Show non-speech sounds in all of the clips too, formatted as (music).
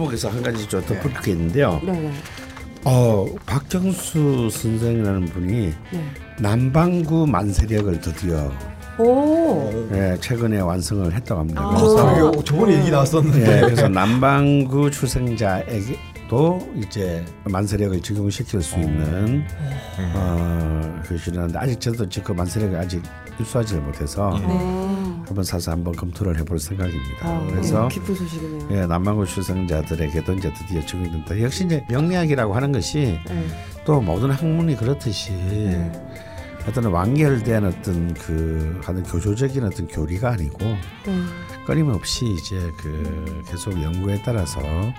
대목에서 한 가지 좀 덧붙일 게 있는데요. 네, 네. 어 박경수 선생이라는 분이 네. 남방구 만세력을 드디어 오. 예, 최근에 완성을 했다고 합니다. 아. 그래서 이거 저번에 얘기 나왔었는데. 예, 그래서 남방구 출생자에게도 이제 만세력을 적용시킬 수 있는 어, 교실이라는데 아직 저도 지금 그 만세력을 아직 입수하지를 못해서 네. 한번 사서 한번 검토를 해볼 생각입니다. 아, 그래서 네, 기쁜 소식이네요. 예, 남방구 출생자들에게도 이제 드디어 적용된다. 역시 이제 명리학이라고 하는 것이 네. 또 모든 학문이 그렇듯이 네. 어떤 완결된 어떤 그 하는 교조적인 어떤 교리가 아니고 네. 끊임없이 이제 그 계속 연구에 따라서 네.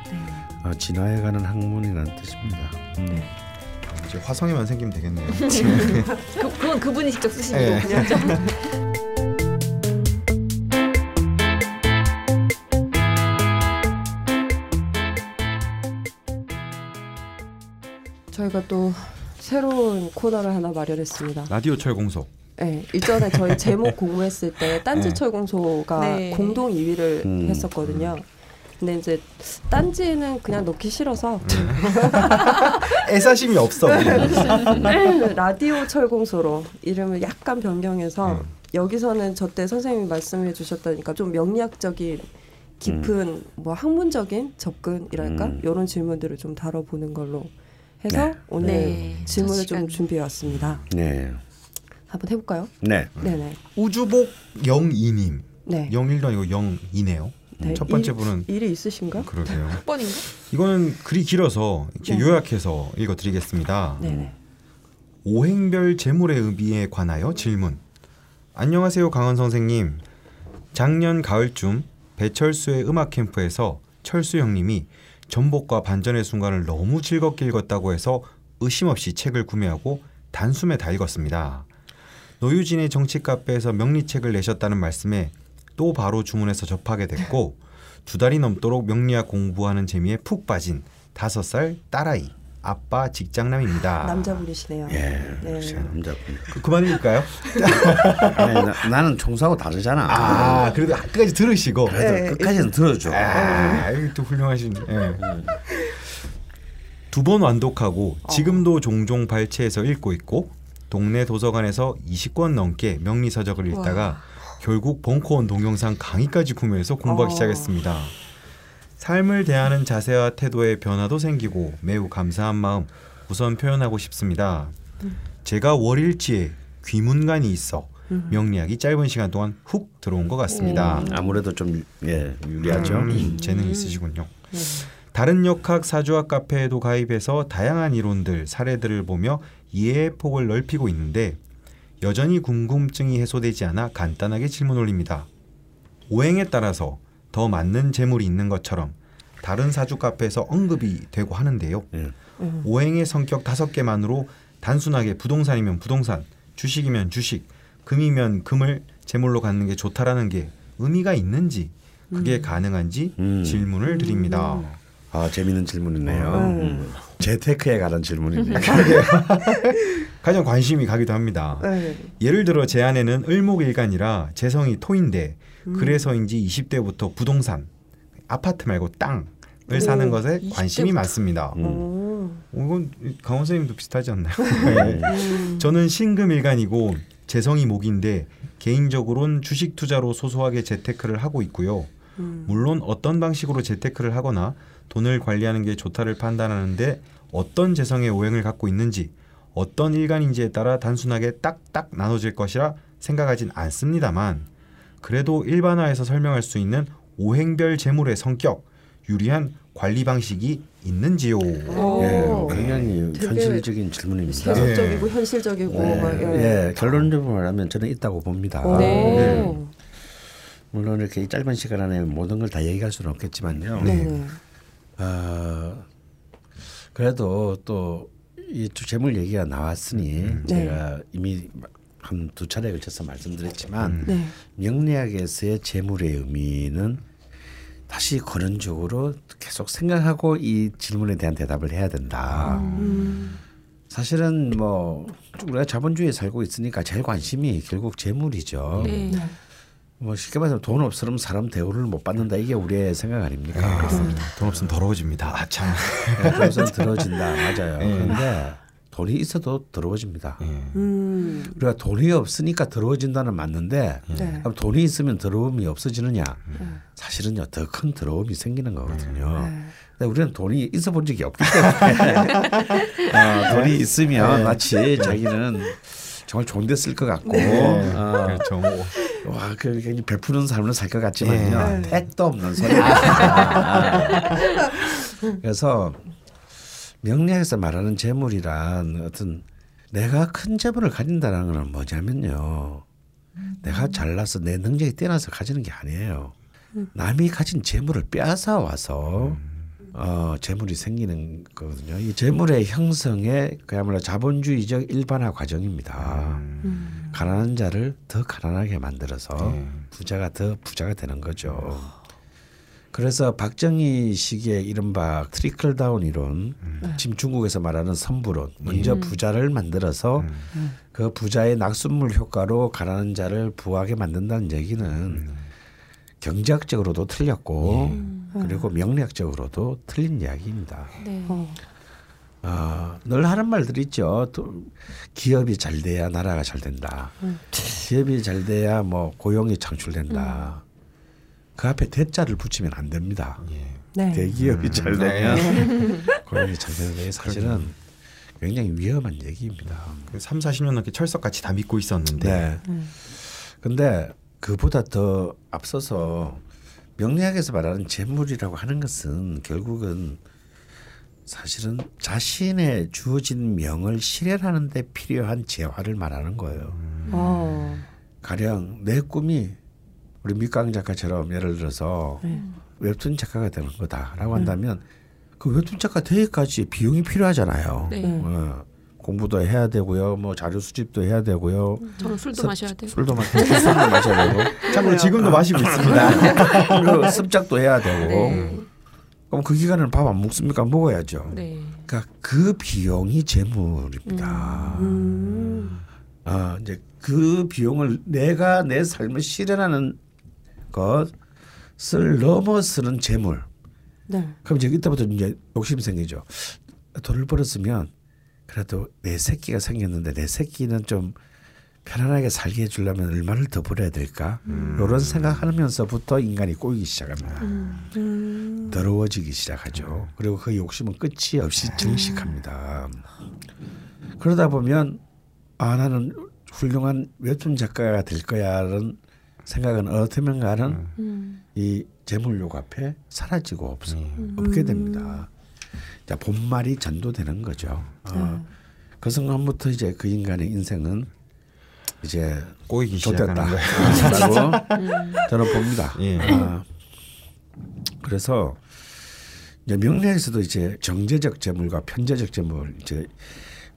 어, 진화해가는 학문이라는 뜻입니다. 음. 이제 화성에만 생기면 되겠네요. (laughs) 그, 그건 그분이 직접 쓰신 예. 거군요. (laughs) 저희가 또 새로운 코너를 하나 마련했습니다. 라디오 철공소. 네, 일전에 저희 제목 (laughs) 공모했을 때 딴지 네. 철공소가 네. 공동 2위를 음. 했었거든요. 근데 이제 딴지는 그냥 넣기 싫어서 (laughs) 애사심이 없어. 라디오 철공소로 이름을 약간 변경해서 음. 여기서는 저때 선생님이 말씀해 주셨다니까 좀 명리학적인 깊은 뭐 학문적인 접근이랄까 음. 이런 질문들을 좀 다뤄보는 걸로 해서 네. 오늘 네. 질문을 첫 좀. 준비해 왔습니다. 네, 한번 해볼까요? 네, 네네. 우주복 영이님. 네. 영일도 아니고 영이네요. 네, 첫 번째 일- 분은 일이 있으신가? 그러게요. 몇 번인가? 이거는 글이 길어서 이렇게 네. 요약해서 읽어드리겠습니다. 네네. 오행별 재물의 의미에 관하여 질문. 안녕하세요, 강원 선생님. 작년 가을쯤 배철수의 음악 캠프에서 철수 형님이 전복과 반전의 순간을 너무 즐겁게 읽었다고 해서 의심 없이 책을 구매하고 단숨에 다 읽었습니다. 노유진의 정치 카페에서 명리책을 내셨다는 말씀에 또 바로 주문해서 접하게 됐고 두 달이 넘도록 명리학 공부하는 재미에 푹 빠진 다섯 살 딸아이 아빠 직장남입니다. 남자분이시네요. 예, 네. 남자분. 그, 그만 읽을까요? 아니, 나, 나는 총사하고 다르잖아. 아, 그래도 끝까지 들으시고. 그래도 네. 끝까지는 들어줘. 아, 이거 또 훌륭하신. 예. 두번 완독하고 지금도 종종 발췌해서 읽고 있고 동네 도서관에서 20권 넘게 명리 서적을 읽다가 결국 벙커원 동영상 강의까지 구매해서 공부하기 어. 시작했습니다. 삶을 대하는 자세와 태도의 변화도 생기고 매우 감사한 마음 우선 표현하고 싶습니다. 제가 월일치에 귀문관이 있어 명리학이 짧은 시간 동안 훅 들어온 것 같습니다. 아무래도 좀 예, 유리하죠. 음, 재능이 있으시군요. 다른 역학 사주학 카페에도 가입해서 다양한 이론들 사례들을 보며 이해의 폭을 넓히고 있는데 여전히 궁금증이 해소되지 않아 간단하게 질문 올립니다. 오행에 따라서 더 맞는 재물이 있는 것처럼 다른 사주 카페에서 언급이 되고 하는데요. 예. 음. 오행의 성격 다섯 개만으로 단순하게 부동산이면 부동산, 주식이면 주식, 금이면 금을 제물로 갖는 게 좋다라는 게 의미가 있는지 그게 가능한지 음. 질문을 드립니다. 아 재밌는 질문이네요. 음. 음. 재테크에 관한 질문이네요. (laughs) 가장 관심이 가기도 합니다. 네. 예를 들어 제 아내는 을목일간이라 재성이 토인데 그래서인지 20대부터 부동산, 아파트 말고 땅을 사는 오, 것에 20대 관심이. 많습니다. 음. 오. 이건 강원 선생님도 비슷하지 않나요? (laughs) 음. 저는 신금일간이고 재성이 목인데 개인적으로는 주식 투자로 소소하게 재테크를 하고 있고요. 음. 물론 어떤 방식으로 재테크를 하거나 돈을 관리하는 게 좋다를 판단하는데 어떤 재성의 오행을 갖고 있는지 어떤 일간인지에 따라 단순하게 딱딱 나눠질 것이라 생각하진 않습니다만 그래도 일반화해서 설명할 수 있는 오행별 재물의 성격 유리한 관리 방식이 있는지요. 오. 예, 굉장히 현실적인 질문입니다. 세속적이고 현실적이고 예, 막, 예. 예, 결론적으로 말하면 저는 있다고 봅니다. 오. 예. 물론 이렇게 이 짧은 시간 안에 모든 걸 다 얘기할 수는 없겠지만요. 네네. 어, 그래도 또 이 재물 얘기가 나왔으니 네. 제가 이미 한 두 차례 걸쳐서 말씀드렸지만 네. 명리학에서의 재물의 의미는 다시 근원적으로 계속 생각하고 이 질문에 대한 대답을 해야 된다. 음. 사실은 뭐 우리가 자본주의에 살고 있으니까 제일 관심이 결국 재물이죠. 네. 뭐 쉽게 말하면 돈 없으면 사람 대우를 못 받는다 이게 우리의 생각 아닙니까? 아, 돈 없으면 더러워집니다. 아 참. 네, 그래서 들어진다 맞아요. 예. 그런데 돈이 있어도 더러워집니다. 예. 음. 우리가 돈이 없으니까 더러워진다는 맞는데 네. 그럼 돈이 있으면 더러움이 없어지느냐? 사실은요 더 큰 더러움이 생기는 거거든요. 네. 우리는 돈이 있어 본 적이 없기 때문에 (laughs) 어, 돈이 있으면 마치 자기는 정말 좋은 데 쓸 것 같고 어, 그렇죠. 뭐, 와, 그 굉장히 베푸는 삶을 살 것 같지만요. 예. 택도 없는 (laughs) 소리입니다. 그래서 명리학에서 말하는 재물이란 어떤 내가 큰 재물을 가진다는 건 뭐냐면요. 내가 잘나서 내 능력이 뛰어나서 가지는 게 아니에요. 남이 가진 재물을 빼앗아 와서 어, 재물이 생기는 거거든요. 이 재물의 형성의 그야말로 자본주의적 일반화 과정입니다. 가난한 자를 더 가난하게 만들어서 부자가 더 부자가 되는 거죠. 그래서 박정희 시기의 이른바 트리클 다운 이론, 지금 중국에서 말하는 선부론, 먼저 부자를 만들어서 그 부자의 낙숫물 효과로 가난한 자를 부하게 만든다는 얘기는 경제학적으로도 틀렸고 그리고 명리학적으로도 틀린 이야기입니다. 네. 어. 어, 늘 하는 말들 있죠. 또 기업이 잘 돼야 나라가 잘 된다. 기업이 잘 돼야 뭐 고용이 창출된다. 그 앞에 대자를 붙이면 안 됩니다. 네. 대기업이 잘 되면 (laughs) 고용이 잘 되는 게 사실은 굉장히 위험한 얘기입니다. 그 3, 40년 넘게 철석같이 다 믿고 있었는데 네. 근데 그보다 더 앞서서 명리학에서 말하는 재물이라고 하는 것은 결국은 사실은 자신의 주어진 명을 실현하는 데 필요한 재화를 말하는 거예요. 어. 가령 내 꿈이 우리 밑강 작가처럼 예를 들어서 웹툰 작가가 되는 거다라고 한다면 그 웹툰 작가 되기까지 비용이 필요하잖아요. 네. 어, 공부도 해야 되고요, 뭐 자료 수집도 해야 되고요, 저는 술도 습- 마셔야 돼요. 술도 마 술도 마셔야 되고, (laughs) 참고로 지금도 마시고 있습니다. (laughs) 그리고 습작도 해야 되고. 네. 그럼 그 기간에는 밥 안 먹습니까? 먹어야죠. 네. 그러니까 그 비용이 재물입니다. 음. 아 이제 그 비용을 내가 내 삶을 실현하는 것을 넘어서는 재물. 네. 그럼 이제 이때부터 이제 욕심이 생기죠. 돈을 벌었으면 그래도 내 새끼가 생겼는데 내 새끼는 좀 편안하게 살게 해주려면 얼마를 더 벌어야 될까? 이런 생각하면서부터 인간이 꼬이기 시작합니다. 음. 더러워지기 시작하죠. 그리고 그 욕심은 끝이 없이 증식합니다. 그러다 보면 아 나는 훌륭한 웹툰 작가가 될 거야라는 생각은 어떻게 면가는 음. 이 재물욕 앞에 사라지고 없, 없게 됩니다. 자 본말이 전도되는 거죠. 어, 그 순간부터 이제 그 인간의 인생은 이제 꼬이기 시작하는. 거예요. (laughs) 라고 (laughs) 저는 봅니다. 예. 아, 그래서 이제 명리학에서도 이제 정제적 재물과 편제적 재물 이제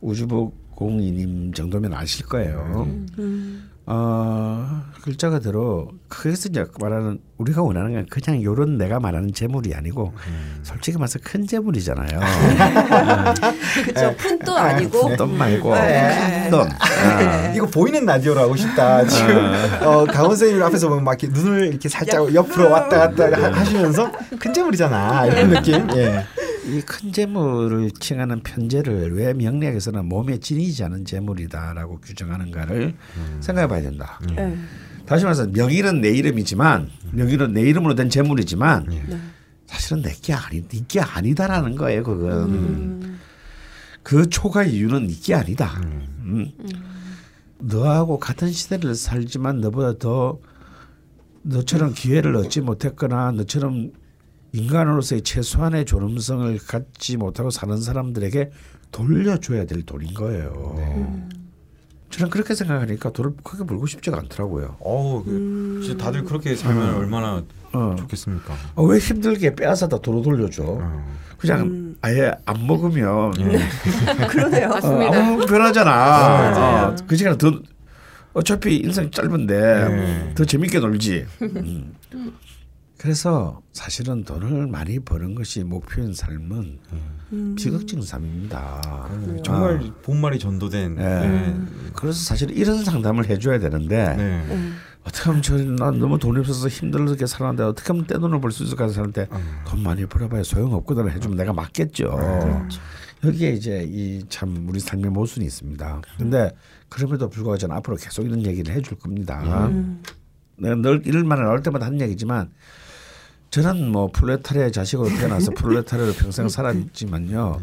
우주복 공이님 정도면 아실 거예요. 음. 어, 글자 그대로 그래서 이제 말하는 우리가 원하는 건 그냥 요런 내가 말하는 재물이 아니고 솔직히 말해서 큰 재물이잖아요. (laughs) 그죠. 푼도 아니고. 돈 말고 네. 큰 돈. 아. 이거 보이는 라디오로 하고 싶다. 지금 어, 강원 선생님 앞에서 보면 막 이렇게 눈을 이렇게 살짝 옆으로 왔다 갔다 하- 하시면서 큰 재물이잖아 이런 느낌. 예. 이 큰 재물을 칭하는 편제를 왜 명리학에서는 몸에 지니지 않은 재물이다라고 규정하는가를 생각해 봐야 된다. 네. 다시 말해서 명의는 내 이름이지만 명의는 내 이름으로 된 재물이지만 네. 사실은 내게 아니 내게 아니다라는 거예요. 그건 음. 그 초과 이유는 내게 아니다. 음. 너하고 같은 시대를 살지만 너보다 더 너처럼 기회를 얻지 못했거나 너처럼 인간으로서의 최소한의 존엄성을 갖지 못하고 사는 사람들에게 돌려줘야 될 돈인 거예요. 저는 그렇게 생각하니까 돈을 크게 벌고 싶지가 않더라고요. 어우, 그, 진짜 다들 그렇게 살면 얼마나 어. 좋겠습니까? 어, 왜 힘들게 빼앗아다 돈을 돌려줘? 어. 그냥 아예 안 먹으면 (laughs) 그러네요. 어, 맞습니다. 아무 변하잖아. 맞아요. 어, 그 시간에 더 어차피 인생 짧은데 네. 더 재밌게 놀지. (laughs) 음. 그래서 사실은 돈을 많이 버는 것이 목표인 삶은 음. 비극적인 삶입니다. 음, 정말 본말이 전도된. 네. 네. 그래서 사실 이런 상담을 해줘야 되는데 네. 음. 어떻게 하면 저난 너무 돈이 없어서 힘들게 살았는데 어떻게 하면 떼돈을 벌 수 있을까 사는데 돈 많이 벌어봐야 소용없거든 해주면 내가 맞겠죠. 여기에 이제 이 참 우리 삶의 모순이 있습니다. 근데 그럼에도 불구하고 저는 앞으로 계속 이런 얘기를 해줄 겁니다. 내가 늘 이런 말을 나올 때마다 하는 얘기지만 저는 뭐 프롤레타리아의 자식으로 태어나서 (laughs) 프롤레타리아로 평생 살았지만요.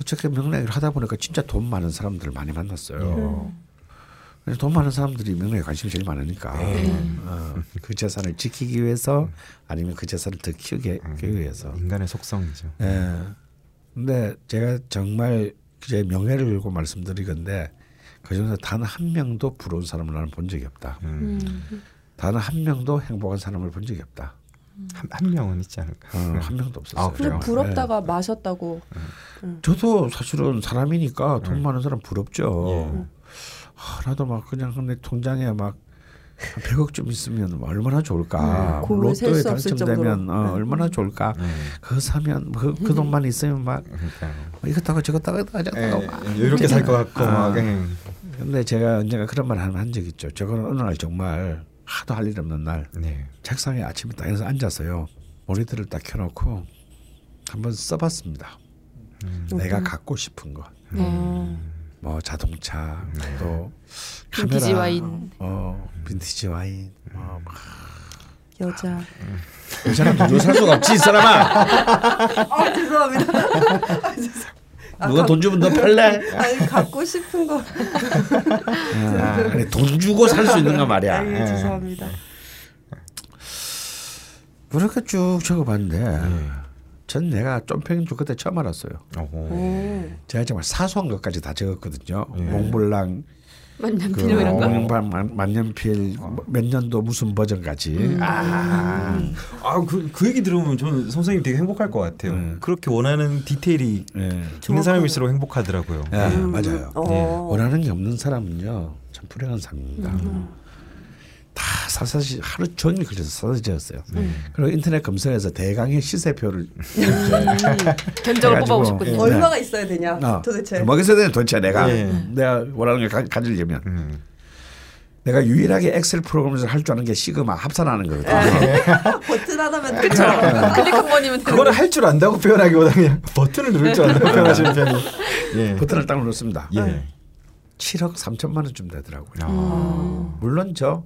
어떻게 명랑을 하다 보니까 진짜 돈 많은 사람들을 많이 만났어요. 그래서 돈 많은 사람들이 명랑에 관심이 제일 많으니까 어, 그 재산을 지키기 위해서 아니면 그 재산을 더 키우기 키우기 위해서. 인간의 속성이죠. 예. 근데 제가 정말 제 명예를 걸고 말씀드리건데 그 중에서 단 한 명도 부러운 사람을 나는 본 적이 없다. 음. 단한 명도 행복한 사람을 본 적이 없다. 한, 한 명은 있지 않을까. 어, 한 명도 없었어요. 아, 그래요? 부럽다가 마셨다고 네. 저도 사실은 사람이니까 네. 돈 많은 사람 부럽죠. 아, 나도 막 그냥 내 통장에 막 100억쯤 있으면 얼마나 좋을까. 음, 공을 셀 로또에 당첨되면. 어, 네. 얼마나 좋을까. 네. 그거 사면 그, 그 돈만 있으면 막 이것다가 저것다가 저것다가 막 이렇게 살 것 같고 아. 막 예. 근데 제가 언젠가 그런 말 한 적 있죠. 저거는 어느 날 정말 하도 할 일 없는 날 네. 책상에 아침에 딱 해서 앉아서요. 모니터를 딱 켜놓고 한번 써봤습니다. 내가 갖고 싶은 거. 어, 뭐 자동차 또 카메라 빈티지 와인. 어 빈티지 와인 어, 막 여자. 여자는 돈 주고 살 수가 없지 이 사람아 (laughs) 아 죄송합니다. (laughs) 누가 돈 주면 너 팔래 (laughs) 아니 갖고 싶은 거. 아, 아니, 돈 주고 살 수 있는 거 말이야 아, 예, 죄송합니다. 그렇게 쭉 적어봤는데 전 내가 쫌팽인 줄 그때 처음 알았어요 어. 오. 제가 정말 사소한 것까지 다 적었거든요 예. 몽블랑 만년 그 이런 거. 만- 만년필 뭐몇 년도 무슨 버전까지 아, 그, 그 얘기 들으면 저는 선생님 되게 행복할 것 같아요. 네. 그렇게 원하는 디테일이 예. 있는 사람일수록 행복하더라고요. 예, 음. 맞아요 어. 원하는 게 없는 사람은요 참 불행한 삶입니다. 다 사사시 하루 종일 걸려서 사사지였어요. 그리고 인터넷 검색에서 대강의 시세표를 (laughs) 견적을 뽑아오고 싶군요. 예. 얼마가 있어야 되냐 어, 도대체. 뭐가 있어야 되는 도대체 내가 예. 내가 원하는 걸 가, 가지려면 음. 내가 유일하게 엑셀 프로그램에서 할 줄 아는 게 시그마 합산하는 거거든요. (laughs) 버튼 하나면 그쵸. 클릭 한 번이면 그거를 할 줄 안다고 표현하기보다 그냥 (laughs) 버튼을 누를 줄 안다고 표현하시는 편이. 예. 버튼을 딱 눌렀습니다. 예. 7억 3천만 원쯤 되더라고요. 아. 물론 저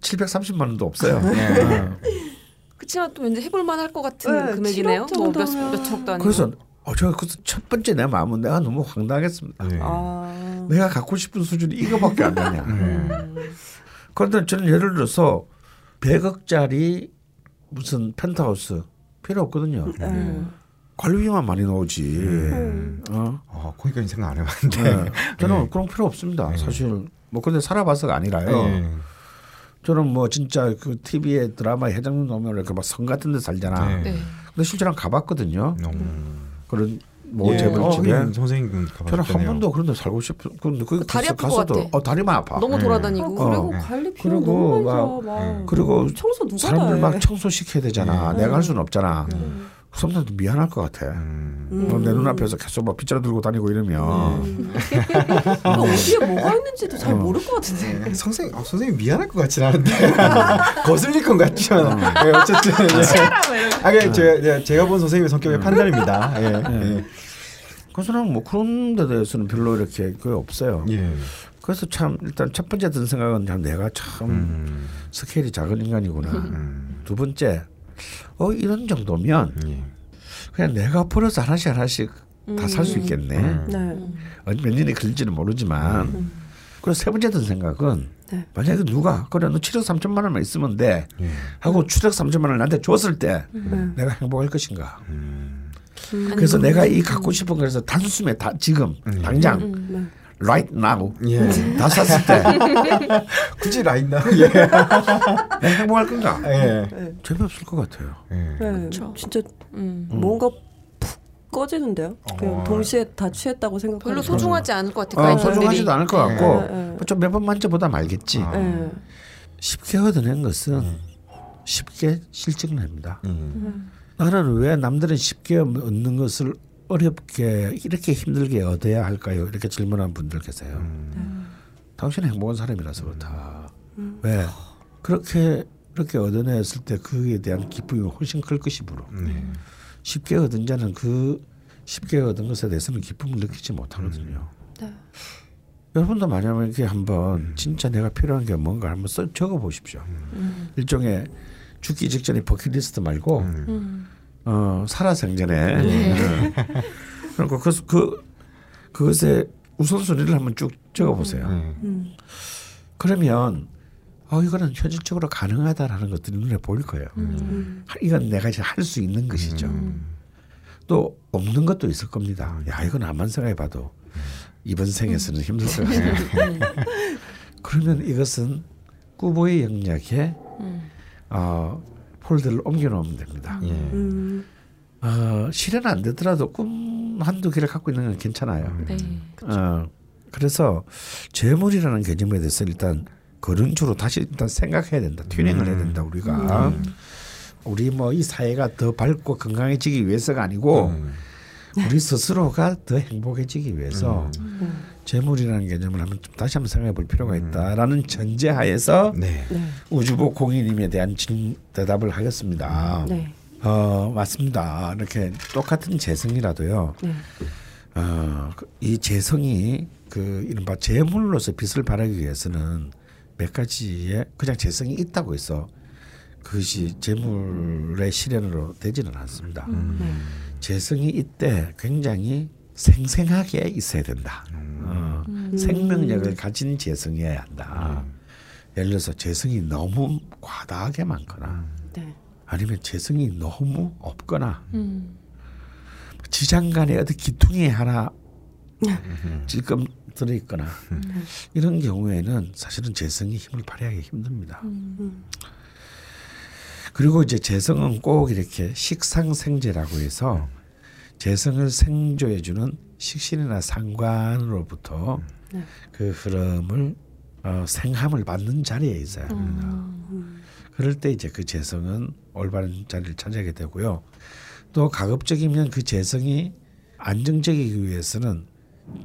730만 원도 없어요. 예. 어. 그렇지만 또 왠지 해볼 만 할 것 같은 네, 금액이네요. 7억 뭐 몇. 몇천억도 아니고. 그래서 어, 제가 그첫 번째 내 마음은 내가 너무 황당했습니다. 예. 아. 내가 갖고 싶은 수준이 이거밖에 안 되냐. 음. 그런데 저는 예를 들어서 100억짜리 무슨 펜트하우스 필요 없거든요. 음. 관리비만 많이 나오지. 어? 아, 거기까지 생각 안 해봤는데. 네. 저는 그런 필요 없습니다. 사실 뭐 근데 살아봐서가 아니라요. 예. 저는 뭐 진짜 그 TV에 드라마에 회장님 나오면 이렇게 막성 같은 데 살잖아. 네. 네. 근데 실제로 가봤거든요. 음. 그런 뭐 예. 재벌집에. 어, 선생님 저는. 한 번도 그런 데 살고 싶어. 근데 거기 다리 아플 것 가서도. 어 다리만 아파. 너무 네. 아, 돌아다니고. 그리고 어. 관리 그리고 너무 많이 막-. 막 그리고 청소 누가 사람들 다막 해. 청소 시켜야 되잖아. 내가 할 수는 없잖아. 그 사람들도 미안할 것 같아. 음. 어, 내 눈앞에서 계속 막 빗자루 들고 다니고 이러면 그 어디에 뭐가 있는지도 잘 모를 것 같은데. 예. 선생님, 아, 선생님 미안할 것 같진 않은데 (laughs) 거슬릴 것 같지만 예, 어쨌든 예. 아, 그냥 제가, 제가 본 선생님의 성격의 판단입니다. 예. 그래서 나는 뭐 그런 데 대해서는 별로 이렇게 그게 없어요. 예. 예. 그래서 참 일단 첫 번째 든 생각은 참 내가 참 음. 스케일이 작은 인간이구나. 음. 두 번째, 어 이런 정도면 예. 그냥 내가 벌어서 하나씩 하나씩 다살 수 있겠네. 음. 네. 어, 몇 년이 걸릴지는 모르지만. 그리고 세 번째 든 생각은 네. 만약에 누가 그래 너 7억 3천만 원만 있으면 돼 예. 하고 7억 3천만 원을 나한테 줬을 때 네. 내가 행복할 것인가. 음. 그래서 내가 이 갖고 싶은 거에서 단숨에 다 지금 당장 네. Right now 예. 다 샀을 때 (laughs) 굳이 라인나. 예. 내가 행복할 건가? 예. 네. 재미없을 것 같아요. 예. 네. 그쵸. 진짜 음. 뭔가 푹 꺼지는데요. 그냥 어. 동시에 다 취했다고 생각하는. 별로 소중하지 않을 것 같아요. 어. 소중하지도 않을 것 같고 네, 네. 좀몇 번 만져보다 말겠지. 아. 네. 쉽게 얻어낸 것은 쉽게 실증납니다. 음. 나는 왜 남들은 쉽게 얻는 것을 어렵게 이렇게 힘들게 얻어야 할까요? 이렇게 질문하는 분들 계세요. 당신은 행복한 사람이라서 그렇다. 왜? 그렇게 그렇게 얻어냈을 때 그에 대한 기쁨이 훨씬 클 것이므로 네. 쉽게 얻은 자는 그 쉽게 얻은 것에 대해서는 기쁨을 느끼지 못하거든요. 네. 여러분도 만약에 이렇게 한번 진짜 내가 필요한 게 뭔가 한번 써 적어 보십시오. 일종의 죽기 직전에 버킷리스트 말고 음. 어 살아생전에 네. 그리고 그, 그 그것의 우선순위를 한번 쭉 적어 보세요. 네. 음. 그러면 어 이거는 현실적으로 가능하다라는 것들이 눈에 보일 거예요. 음. 이건 내가 이제 할 수 있는 것이죠. 또 없는 것도 있을 겁니다. 야 이건 암만 생각해봐도 이번 생에서는 힘들 것 같아요. 그러면 이것은 꾸보의 영역에 어, 폴드를 옮겨놓으면 됩니다. 예. 음. 어, 실현 안 되더라도 꿈 한두 개를 갖고 있는 건 괜찮아요. 네. 어, 그래서 재물이라는 개념에 대해서 일단 거른주로 다시 일단 생각해야 된다. 튜닝을 해야 된다. 우리가 우리 뭐 이 사회가 더 밝고 건강해지기 위해서가 아니고 음. 우리 스스로가 더 행복해지기 위해서 재물이라는 개념을 한번 좀 다시 한번 생각해 볼 필요가 있다라는 전제하에서 네. 네. 우주복 공인님에 대한 질, 대답을 하겠습니다. 네. 어 맞습니다. 이렇게 똑같은 재성이라도요. 네. 어, 그이 재성이 그 이른바 재물로서 빛을 발하기 위해서는 몇 가지의 그냥 재성이 있다고 해서 그것이 재물의 실현으로 되지는 않습니다. 재성이 이때 굉장히 생생하게 있어야 된다. 어, 생명력을 가진 재성이어야 한다. 예를 들어서 재성이 너무 과다하게 많거나 네. 아니면 재성이 너무 없거나 음. 지장간에 어디 기퉁이 하나 찔끔 들어 있거나 이런 경우에는 사실은 재성이 힘을 발휘하기 힘듭니다. 그리고 이제 재성은 꼭 이렇게 식상생재라고 해서 재성을 생조해주는 식신이나 상관으로부터 네. 그 흐름을 어, 생함을 받는 자리에 있어야 합니다. 그럴 때 이제 그 재성은 올바른 자리를 차지하게 되고요. 또 가급적이면 그 재성이 안정적이기 위해서는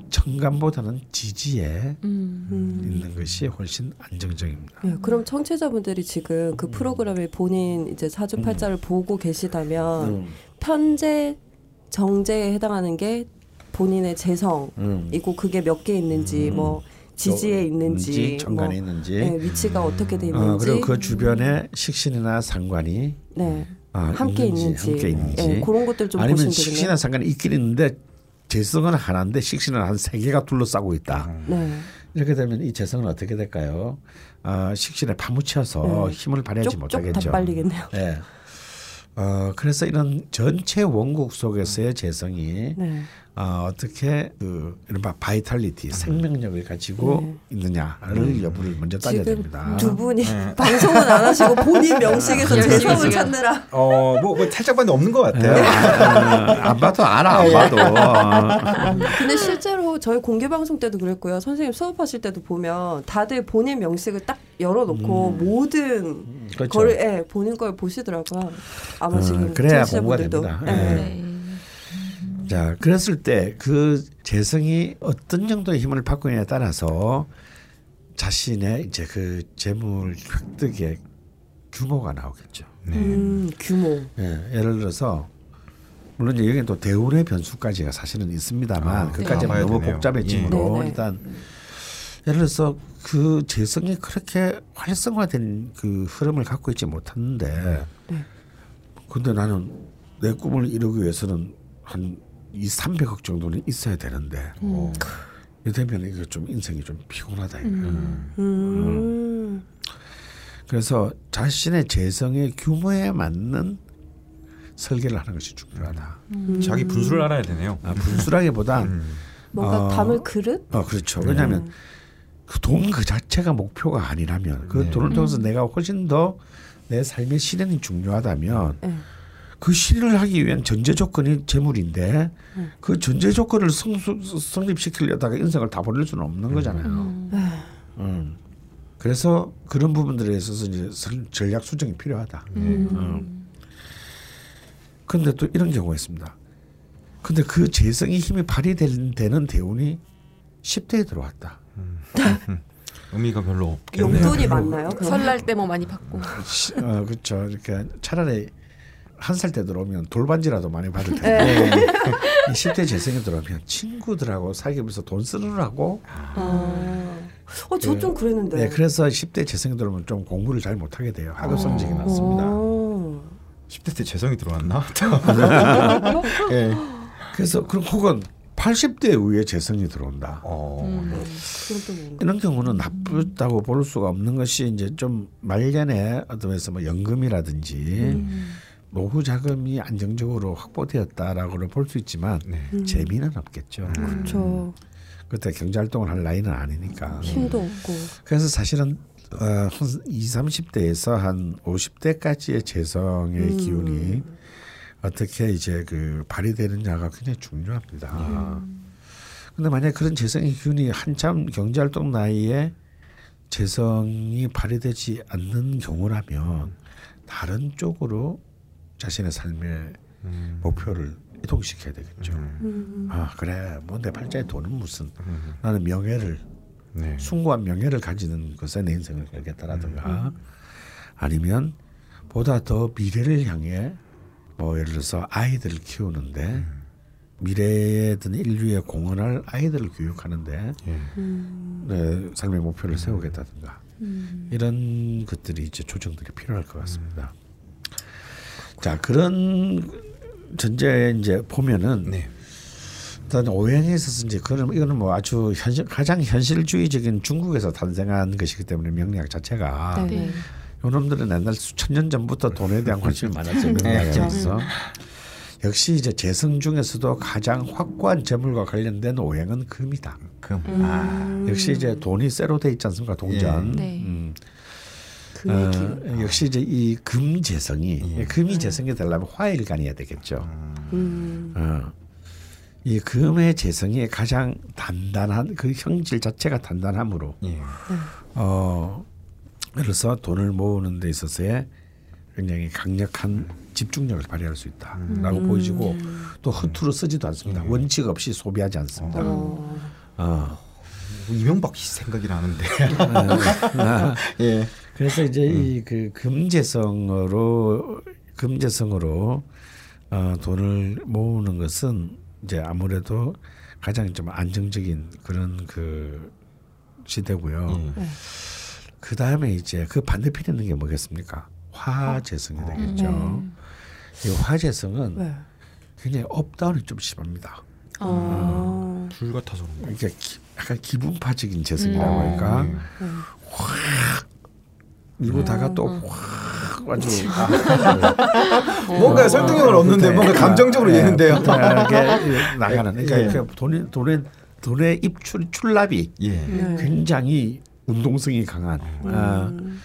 청감보다는 지지에 음. 있는 것이 훨씬 안정적입니다. 네, 그럼 청취자분들이 지금 그 프로그램의 본인 이제 사주팔자를 보고 계시다면 음, 편재 정제에 해당하는 게 본인의 재성이고 음. 그게 몇 개 있는지 뭐 지지에 있는지 청간에 뭐, 있는지 네, 위치가 어떻게 돼 어, 있는지 그리고 그 주변에 식신이나 상관이 네 어, 함께 있는지, 함께 있는지 네, 그런 것들 좀 아니면 식신이나. 상관이 있긴 있는데 재성은 하나인데 식신은 한 세 개가 둘러싸고 있다. 네, 이렇게 되면 이 재성은 어떻게 될까요? 아, 식신에 파묻혀서 네. 힘을 발휘하지 쪽쪽 다 못하겠죠. 빨리겠네요. 예. 어, 그래서 이런 전체 원국 속에서의 재성이 네, 어, 어떻게 그 이른바 바이탈리티 생명력을 가지고 네. 있느냐를 여부를 먼저 따져야 지금 됩니다. 두 분이 (laughs) 방송은 안 하시고 본인 명식에서 열심히 재성을 지금. 찾느라 어, 뭐, 뭐 살짝 봤는데 없는 것 예, 같아요. 아, 안 봐도 알아 안 봐도. (laughs) 근데 실제로 저희 공개 방송 때도 그랬고요. 선생님 수업하실 때도 보면 다들 본인 명식을 딱 열어놓고 모든 그렇죠. 거를 예, 본인 걸 보시더라고요. 아마 어, 지금 그래야 공부가. 됩니다. 예. 예. 네. 자, 그랬을 때 그 재성이 어떤 정도의 힘을 받고 있냐에 따라서 자신의 이제 그 재물 획득의 규모가 나오겠죠. 음, 규모. 예, 예를 들어서 물론 이제 여기는 또 대운의 변수까지가 사실은 있습니다만 아, 그까지는 봐야 너무 되네요. 복잡해지므로 예. 일단 예를 들어서 그 재성이 그렇게 활성화된 그 흐름을 갖고 있지 못했는데 네. 근데 나는 내 꿈을 이루기 위해서는 한 2, 300억 정도는 있어야 되는데 어, 이되면 이거 좀 인생이 좀 피곤하다 이거야. 음. 그래서 자신의 재성의 규모에 맞는 설계를 하는 것이 중요하다. 자기 분수를 알아야 되네요. 아, 분수라기보단 음. 뭔가 어. 담을 그릇? 어 그렇죠. 왜냐하면 그돈그 자체가 목표가 아니라면 그 네. 돈을 통해서 내가 훨씬 더 내 삶의 실현이 중요하다면 예. 그 실현을 하기 위한 전제 조건이 재물인데 그 전제 조건을 성수, 성립시키려다가 인생을 다 버릴 수는 없는 거잖아요. 음. 그래서 그런 부분들에 있어서 이제 설- 전략 수정이 필요하다. 음. 근데 또 이런 경우가 있습니다. 근데 그 재성의 힘이 발휘되는 대운이 10대에 들어왔다. (laughs) 의미가 별로 없겠네요. 용돈이 많나요? 그럼? 설날 때 뭐 많이 받고. 시- 어, 그렇죠. 이렇게 차라리 한 살 때 들어오면 돌반지라도 많이 받을 (laughs) 네. 텐데 이 10대 재생에 들어오면 친구들하고 사귀면서 돈 쓰느라고 아. 어, 저 좀 그랬는데. 네, 그래서 10대 재생에 들어오면 좀 공부를 잘 못하게 돼요. 학업 성적이 어. 낮습니다. 10대 때 재성이 들어왔나? 예. (laughs) 그래서 그럼 혹은 80대 이후에 재성이 들어온다. 어. 음. 또 뭔가. 이런 경우는 나쁘다고 볼 수가 없는 것이 이제 좀 말년에 어떤 면에서 뭐 연금이라든지 음. 노후 자금이 안정적으로 확보되었다라고 볼수 있지만 네. 재미는 없겠죠. 그렇죠. 그때 경제 활동을 할 나이는 아니니까. 힘도 없고. 그래서 사실은 어, 한 20, 30대에서 한 50대까지의 재성의 음. 기운이 어떻게 이제 그 발휘되느냐가 굉장히 중요합니다. 근데 만약 그런 재성의 기운이 한참 경제 활동 나이에 재성이 발휘되지 않는 경우라면 다른 쪽으로 자신의 삶의 음. 목표를 이동시켜야 되겠죠. 음. 아 그래. 뭐 내 팔자에 돈은 무슨. 나는 명예를 네. 숭고한 명예를 가지는 것에 내 인생을 걸겠다라든가. 아니면 보다 더 미래를 향해 뭐 예를 들어서 아이들을 키우는데 미래에 든 인류에 공헌할 아이들을 교육하는데 예. 내 삶의 목표를 세우겠다든가. 이런 것들이 이제 조정들이 필요할 것 같습니다. 자 그런 전제에 이제 보면은 네. 일단 오행에 있어서 이제 그는 이거는 뭐 아주 현실 가장 현실주의적인 중국에서 탄생한 것이기 때문에 명리학 자체가 네. 네. 요놈들은 옛날 수천 년 전부터 돈에 대한 관심이 많았죠 명리학에 있어서 역시 이제 재성 중에서도 가장 확고한 재물과 관련된 오행은 금이다. 금. 음. 아. 역시 이제 돈이 쇠로 돼 있지 않습니까 동전. 예. 네. 음. 금의 기운. 어, 역시 이제 이 금 재성이 금이 재성이 되려면 화일간이어야 되겠죠. 음. 어. 이 금의 재성이 가장 단단한 그 형질 자체가 단단함으로 예. 어 그래서 돈을 모으는 데 있어서의 굉장히 강력한 집중력을 발휘할 수 있다라고 보여지고 또 허투루 쓰지도 않습니다. 원칙 없이 소비하지 않습니다. 어. 어. 이명박 씨 생각이 나는데. (laughs) 예. 그래서 이제 이그 금재성으로 금재성으로 어, 돈을 모으는 것은 이제 아무래도 가장 좀 안정적인 그런 그 시대고요. 예. 그 다음에 이제 그 반대편에 있는 게 뭐겠습니까? 화재성이 되겠죠. 이 화재성은 네. 굉장히 up down이 좀 심합니다. 어. 불 같아서 그런 거. 그러니까 기, 약간 기분파적인 재성이라고 할까? 예. 이러다가 또확 아주 뭔가 설득력을 얻는데 뭔가 감정적으로 얘는데요. 하게 (laughs) 나가는 그러니까 예. 그 돈의 돈의 돈의 입출 출납이 예. 네. 굉장히 운동성이 강한 아, 음.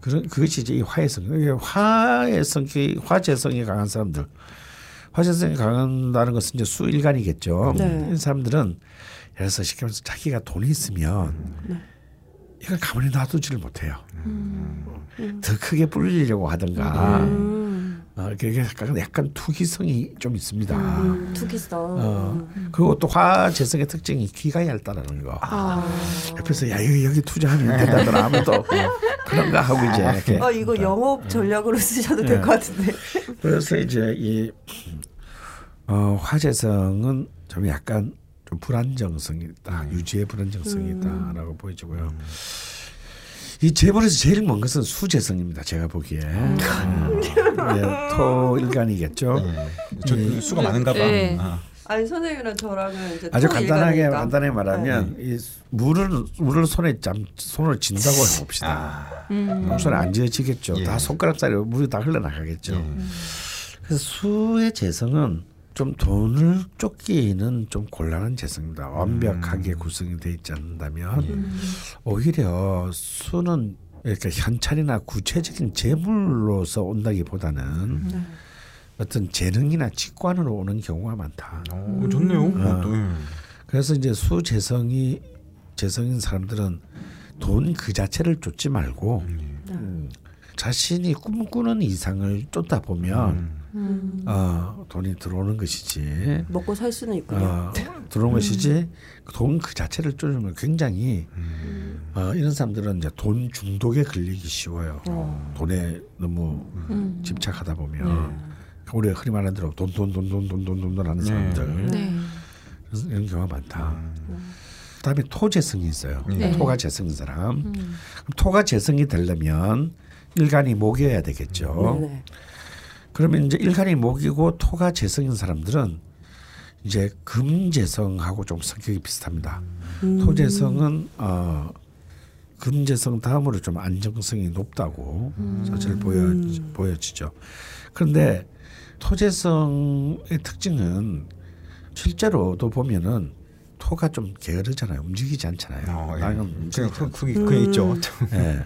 그런 그것이 이제 이 화해성 이게 화해성이 화재성이 강한 사람들 화재성이 강한다는 것은 이제 수일간이겠죠. 네. 이 사람들은 예를 들어서 쉽게 말해서 자기가 돈이 있으면 이걸 가만히 놔두지를 못해요. 더 크게 불리려고 하든가 음. 어, 그게 약간, 약간 투기성이 좀 있습니다. 음. 투기성. 어, 그리고 또 화재성의 특징이 귀가 얇다라는 거. 아. 옆에서 야 여기, 여기 투자하면 된다더라 하면 또 그런가 하고 이제 이렇게 아 이거 영업 전략으로 쓰셔도 될 네. 것 같은데. 그래서 이제 이 어, 화재성은 좀 약간 좀 불안정성이 있다, 유지의 불안정성이 있다라고 보여지고요. 이 재벌에서 제일 먼 것은 수재성입니다. 제가 보기에 어, (laughs) 예, 토일간이겠죠. 예. 저 수가 많은가 봐. 네. 아. 아니 선생님이랑 저랑은 이제 아주 또 간단하게. 간단하게 말하면 이 물을 물을 손에 잠 손을 쥔다고 해봅시다. 음. 손에 안 쥐어지겠죠. 예. 다 손가락 사이로 물이 다 흘러나가겠죠. 예. 그래서 수의 재성은 좀 돈을 쫓기는 좀 곤란한 재성입니다. 완벽하게 구성이 되어 있지 않는다면 오히려 수는 이렇게 현찰이나 구체적인 재물로서 온다기보다는 어떤 재능이나 직관으로 오는 경우가 많다. 어, 좋네요. 그것도. 예. 그래서 이제 수 재성이 재성인 사람들은 돈 그 자체를 쫓지 말고 음, 자신이 꿈꾸는 이상을 쫓다 보면 음. 어, 돈이 들어오는 것이지. 먹고 살 수는 있군요. 어, 들어오는 것이지 돈 그 자체를 줄이면 굉장히 어, 이런 사람들은 이제 돈 중독에 걸리기 쉬워요. 어. 돈에 너무 음. 집착하다 보면 우리가 흔히 말하는 대로 돈 돈 돈 돈 돈 돈 돈 돈 하는 네. 사람들 네. 이런 경우가 많다. 그다음에 토재성이 있어요. 네. 토가 재성인 사람. 음. 토가 재성이 되려면 일간이 목이어야 되겠죠. 네네. 그러면 이제 일간이 목이고 토가 재성인 사람들은 이제 금재성하고 좀 성격이 비슷합니다. 음. 토재성은 어 금재성 다음으로 좀 안정성이 높다고 사실 보여 보여지죠. 그런데 토재성의 특징은 실제로도 보면은 토가 좀 게으르잖아요. 움직이지 않잖아요. 어, 예. 나는 그냥 움직이지 그, 그게 그게 있죠. 예.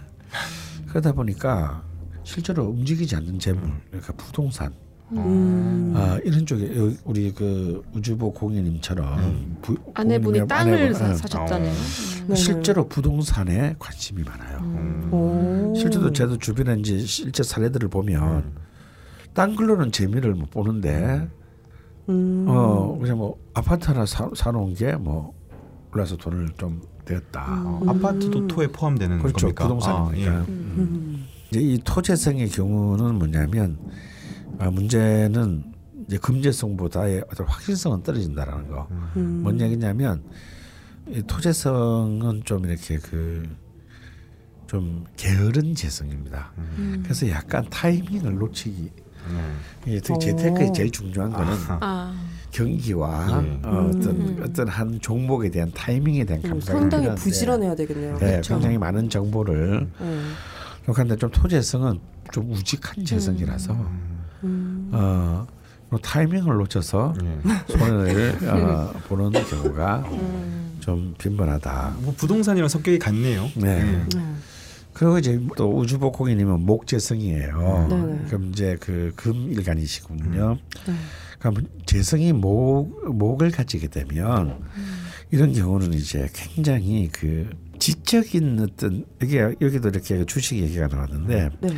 그러다 보니까 실제로 움직이지 않는 재물, 그러니까 부동산, 음. 아, 이런 쪽에 우리 그 우주보 공예님처럼 부, 아내분이 공예님 땅을 아내분, 사, 예. 사셨잖아요. 네. 실제로 부동산에 관심이 많아요. 음. 오. 실제로 저도 주변에 이제 실제 사례들을 보면 딴 걸로는 재미를 못 보는데 음. 어 그냥 뭐 아파트 하나 사, 사놓은 게뭐 올라서 돈을 좀 되었다. 어, 아파트도 토에 포함되는 그렇죠 겁니까? 부동산이니까. 아, 예. 음. 이제 이 토재성의 경우는 뭐냐면 아, 문제는 이제 금재성보다의 어떤 확실성은 떨어진다라는 거. 음. 뭔 얘기냐면 이 토재성은 좀 이렇게 그 좀 게으른 재성입니다. 음. 그래서 약간 타이밍을 놓치기. 음. 이게 특히 오. 재테크의 제일 중요한 거는 아, 경기와 예. 어, 어떤 음. 어떤 한 종목에 대한 타이밍에 대한 음, 감각이 상당히 부지런해야 되겠네요. 네, 그쵸? 굉장히 많은 정보를 음. 그런데 좀 토재성은 좀 우직한 재성이라서 음. 어, 뭐 타이밍을 놓쳐서 예. 손해를 (laughs) 어, 보는 경우가 음. 좀 빈번하다. 뭐 부동산이랑 성격이 같네요. 네. 예. 네. 그리고 이제 또 우주복공이님은 목재성이에요. 네네. 그럼 이제 그 금일간이시군요. 네. 그럼 재성이 목 목을 가지게 되면 이런 경우는 이제 굉장히 그 지적인 어떤 여기 여기도 이렇게 주식 얘기가 나왔는데 네.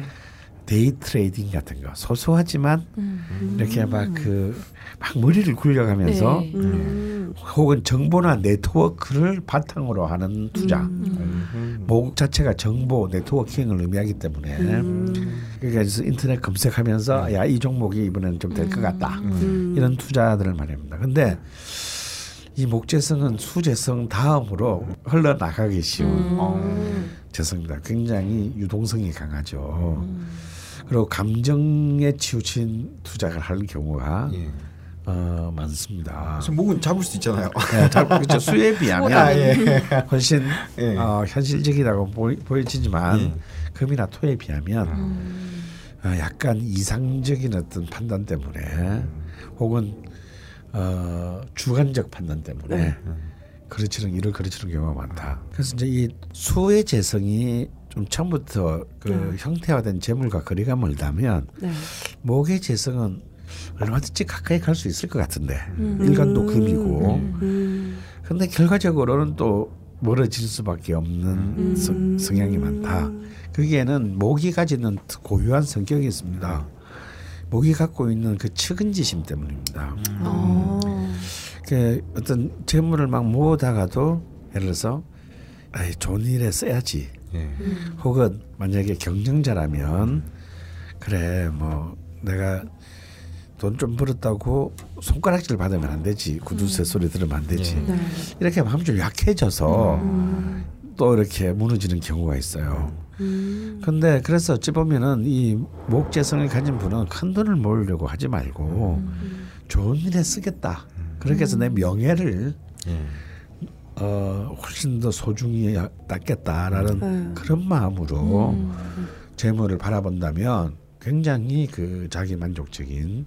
day trading 같은 거 소소하지만 음. 이렇게 막 그 막 머리를 굴려가면서 네. 음. 혹은 정보나 네트워크를 바탕으로 하는 투자. 음. 목 자체가 정보 네트워킹을 의미하기 때문에 음. 그러니까 인터넷 검색하면서 야 이 종목이 이번에는 좀 될 것 같다 음. 이런 투자들을 말합니다. 근데 이 목재성은 수재성 다음으로 흘러나가기 쉬운 음. 재성입니다. 굉장히 유동성이 강하죠. 그리고 감정에 치우친 투자를 할 경우가 예. 어, 많습니다. 그래서 목은 잡을 수 있잖아요. 네, 잘 그렇죠. 수에 (laughs) 비하면 아, 예. 훨씬 예. 어, 현실적이라고 보이, 보여지지만 예. 금이나 토에 비하면 어, 약간 이상적인 어떤 판단 때문에 혹은 어, 주관적 판단 때문에 그렇지는 일을 그르치는 경우가 많다. 그래서 이제 이 수의 재성이 좀 처음부터 그 형태화된 재물과 거리가 멀다면 네. 목의 재성은 얼마든지 가까이 갈 수 있을 것 같은데 일간도 금이고 음. 근데 결과적으로는 또 멀어질 수밖에 없는 음. 성, 성향이 많다. 거기에는 목이 가지는 고유한 성격이 있습니다. 목이 갖고 있는 그 측은지심 때문입니다. 아. 그 어떤 재물을 막 모으다가도 예를 들어서 아이 좋은 일에 써야지. 예. 혹은 만약에 경쟁자라면 그래 뭐 내가 돈 좀 벌었다고 손가락질 받으면 안 되지 구두쇠 소리 들으면 안 되지 예. 네. 이렇게 하면 한줄 약해져서 음. 또 이렇게 무너지는 경우가 있어요. 음. 근데 그래서 어찌 보면은 이 목재성을 가진 분은 큰 돈을 모으려고 하지 말고 좋은 일에 쓰겠다. 그렇게 해서 내 명예를 예. 어, 훨씬 더 소중히 닦겠다라는 네. 그런 마음으로 음. 재물을 바라본다면 굉장히 그 자기 만족적인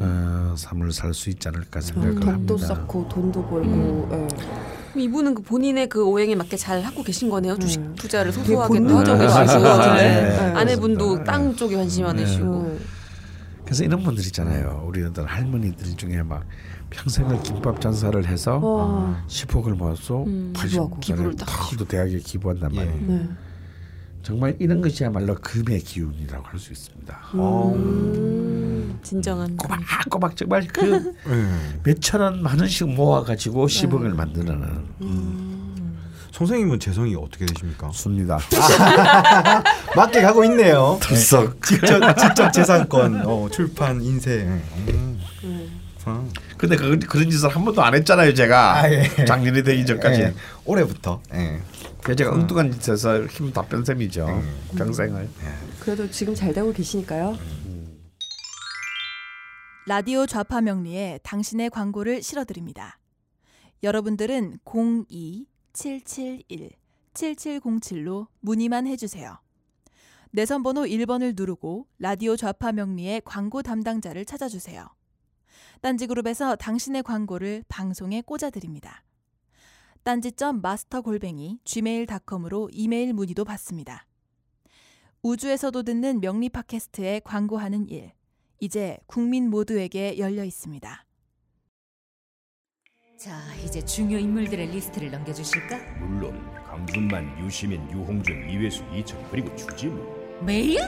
어, 삶을 살 수 있지 않을까 생각을 음. 합니다. 쌓고 돈도 벌고. 예. 이분은 그 본인의 그 오행에 맞게 잘 하고 계신 거네요. 주식 네. 투자를 되게 소소하게 또 본능적인 하고. 네. 네. 아내분도. 땅 쪽에 관심이 많으시고. 음. 그래서 이런 분들 있잖아요. 우리 어떤 할머니들 중에 막 평생을 김밥 전사를 해서 와. 10억을 모아서 음, 80살에 기부를 딱다 대학에 기부한단 예. 말이에요. 네. 정말 이런 것이야말로 금의 기운이라고 할 수 있습니다. 음. 진정한 꼬박꼬박 정말 그 (laughs) 예. 몇천 원, 만 원씩 모아가지고 10억을 만드는 음. 선생님은 재성이 어떻게 되십니까? 습니다. (laughs) 맞게 가고 있네요. 득석. 직접 직접 재산권 어, 출판 인쇄. 음. 아. 근데 그, 그런 짓을 한 번도 안 했잖아요, 제가. 아, 예. 작년이 되기 전까지. 예. 올해부터. 예. 그래서 제가 엉뚱한 짓에서 힘 다 뺀 셈이죠. 음. 평생을. 그래도 지금 잘 되고 계시니까요. 라디오 좌파 명리에 당신의 광고를 실어드립니다. 여러분들은 02-771-7707로 문의만 해주세요. 내선번호 1번을 누르고 라디오 좌파 명리의 광고 담당자를 찾아주세요. 딴지그룹에서 당신의 광고를 방송에 꽂아드립니다. 딴지점 마스터 골뱅이 gmail.com으로 이메일 문의도 받습니다. 우주에서도 듣는 명리 팟캐스트에 광고하는 일. 이제 국민 모두에게 열려 있습니다. 자, 이제 중요 인물들의 리스트를 넘겨주실까? 물론 강준만, 유시민, 유홍준, 이회수, 이철 그리고 주지무 메일?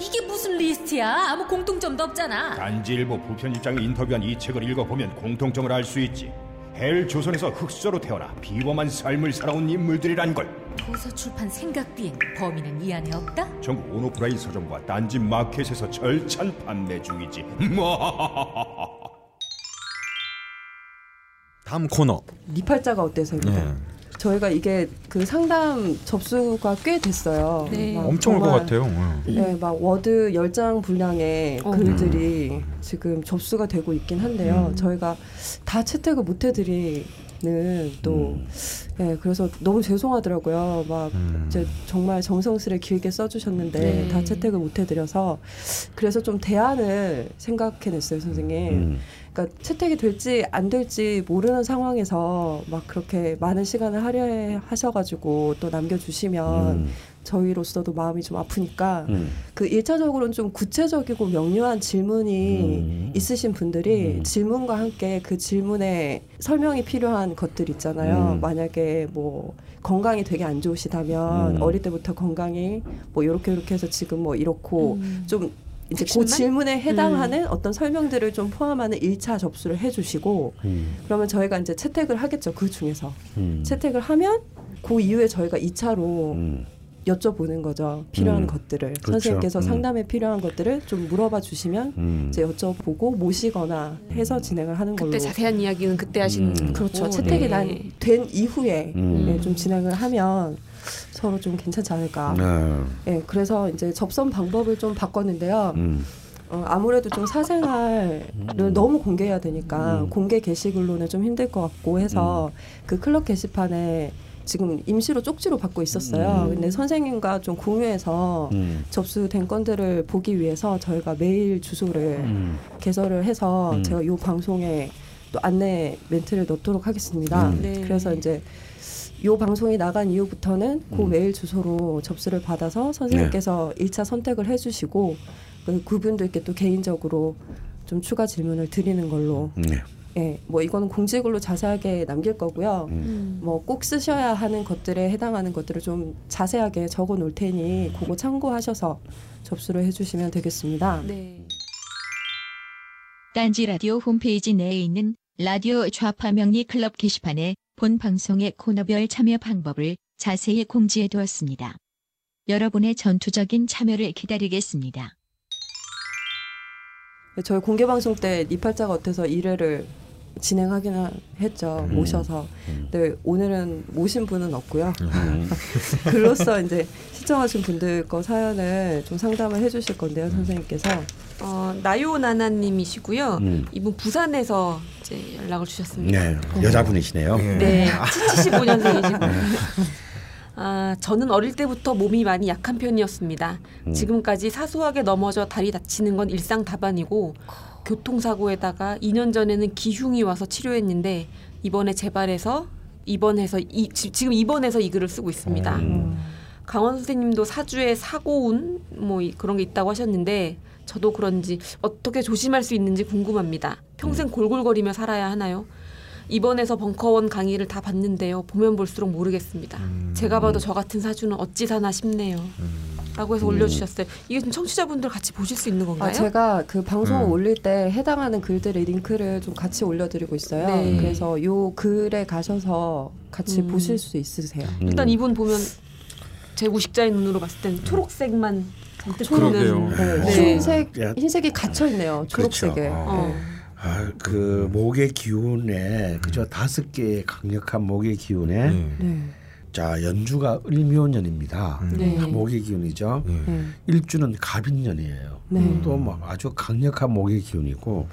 이게 무슨 리스트야? 아무 공통점도 없잖아. 딴지일보 부편집장이 인터뷰한 이 책을 읽어보면 공통점을 알 수 있지 헬 조선에서 흙수저로 태어나 비범한 삶을 살아온 인물들이란 걸 도서 출판 생각비행 범인은 이 안에 없다? 전국 온오프라인 서점과 딴지 마켓에서 절찬 판매 중이지 다음 코너. 니팔자가 어때서입니다. 네. 저희가 이게 그 상담 접수가 꽤 됐어요. 네. 막 엄청 올 것 같아요. 예. 네, 막 워드 열장 분량의 어. 글들이 지금 접수가 되고 있긴 한데요. 음. 저희가 다 채택을 못 해드리는 또, 네, 그래서 너무 죄송하더라고요. 막 음. 이제 정말 정성스레 길게 써주셨는데 네. 다 채택을 못 해드려서 그래서 좀 대안을 생각해냈어요, 선생님. 음. 그러니까 채택이 될지 안 될지 모르는 상황에서 막 그렇게 많은 시간을 할애하셔가지고 또 남겨주시면 음. 저희로서도 마음이 좀 아프니까 음. 그 일차적으로는 좀 구체적이고 명료한 질문이 음. 있으신 분들이 음. 질문과 함께 그 질문에 설명이 필요한 것들 있잖아요. 음. 만약에 뭐 건강이 되게 안 좋으시다면 음. 어릴 때부터 건강이 뭐 이렇게 이렇게 해서 지금 뭐 이렇고 음. 좀 이제 그? 질문에 해당하는 어떤 설명들을 좀 포함하는 일차 접수를 해주시고 음. 그러면 저희가 이제 채택을 하겠죠. 그 중에서 음. 채택을 하면 그 이후에 저희가 이차로 음. 여쭤보는 거죠. 필요한 음. 것들을 그렇죠. 선생님께서 음. 상담에 필요한 것들을 좀 물어봐 주시면 음. 이제 여쭤보고 모시거나 해서 진행을 하는 걸로. 그때 자세한 이야기는 그때 하시는 음. 그렇죠. 거고. 채택이 네. 난된 이후에 음. 네, 좀 진행을 하면 서로 좀 괜찮지 않을까. 네. 예, 그래서 이제 접선 방법을 좀 바꿨는데요. 음. 어, 아무래도 좀 사생활을 너무 공개해야 되니까 음. 공개 게시글로는 좀 힘들 것 같고 해서 그 클럽 게시판에 지금 임시로 쪽지로 받고 있었어요. 음. 근데 선생님과 좀 공유해서 음. 접수된 건들을 보기 위해서 저희가 메일 주소를 음. 개설을 해서 음. 제가 이 방송에 또 안내 멘트를 넣도록 하겠습니다. 음. 네. 그래서 이제 요 방송이 나간 이후부터는 그 음. 메일 주소로 접수를 받아서 선생님께서 일 1차 선택을 해주시고 그 그분들께 또 개인적으로 좀 추가 질문을 드리는 걸로 네. 예, 뭐 이거는 공지글로 자세하게 남길 거고요. 음. 음. 뭐꼭 쓰셔야 하는 것들에 해당하는 것들을 좀 자세하게 적어 놓을 테니 그거 참고하셔서 접수를 해주시면 되겠습니다. 네. 딴지 라디오 홈페이지 내에 있는 라디오 좌파 명리 클럽 게시판에 본 방송의 코너별 참여 방법을 자세히 공지해 두었습니다. 여러분의 전투적인 참여를 기다리겠습니다. 저희 공개 방송 때 니팔자가 어때서 1회를 진행하기는 했죠. 음. 모셔서. 음. 근데 오늘은 모신 분은 없고요. 음. (laughs) 글로써 이제 시청하신 분들 거 사연을 좀 상담을 해주실 건데요, 선생님께서. 어, 나요나나님이시고요. 음. 이분 부산에서 이제 연락을 주셨습니다. 네. 여자분이시네요. 예. 네, 75년생이시고. (laughs) 아, 저는 어릴 때부터 몸이 많이 약한 편이었습니다. 음. 지금까지 사소하게 넘어져 다리 다치는 건 일상 다반이고 교통사고에다가 2년 전에는 기흉이 와서 치료했는데 이번에 재발해서 입원해서 이, 지- 지금 입원해서 이 글을 쓰고 있습니다. 음. 강원 선생님도 사주에 사고운 뭐 이- 그런 게 있다고 하셨는데 저도 그런지 어떻게 조심할 수 있는지 궁금합니다. 평생 골골거리며 살아야 하나요? 입원해서 벙커원 강의를 다 봤는데요. 보면 볼수록 모르겠습니다. 음. 제가 봐도 저 같은 사주는 어찌 사나 싶네요. 음. 라고 해서 올려주셨어요. 이게 좀 청취자분들 같이 보실 수 있는 건가요? 아, 제가 그 방송을 음. 올릴 때 해당하는 글들의 링크를 좀 같이 올려드리고 있어요. 네. 그래서 요 글에 가셔서 같이 음. 보실 수 있으세요. 일단 음. 이분 보면 제 우식자의 눈으로 봤을 땐 초록색만 잔뜩 네, 네. 흰색 야. 흰색이 갇혀 있네요. 초록색에. 그렇죠. 어. 네. 아, 그 목의 기운에 그저 다섯 개의 강력한 목의 기운에 네. 네. 자 연주가 을묘년입니다. 음. 네. 목의 기운이죠. 예. 네. 일주는 갑인년이에요. 네. 또뭐 아주 강력한 목의 기운이고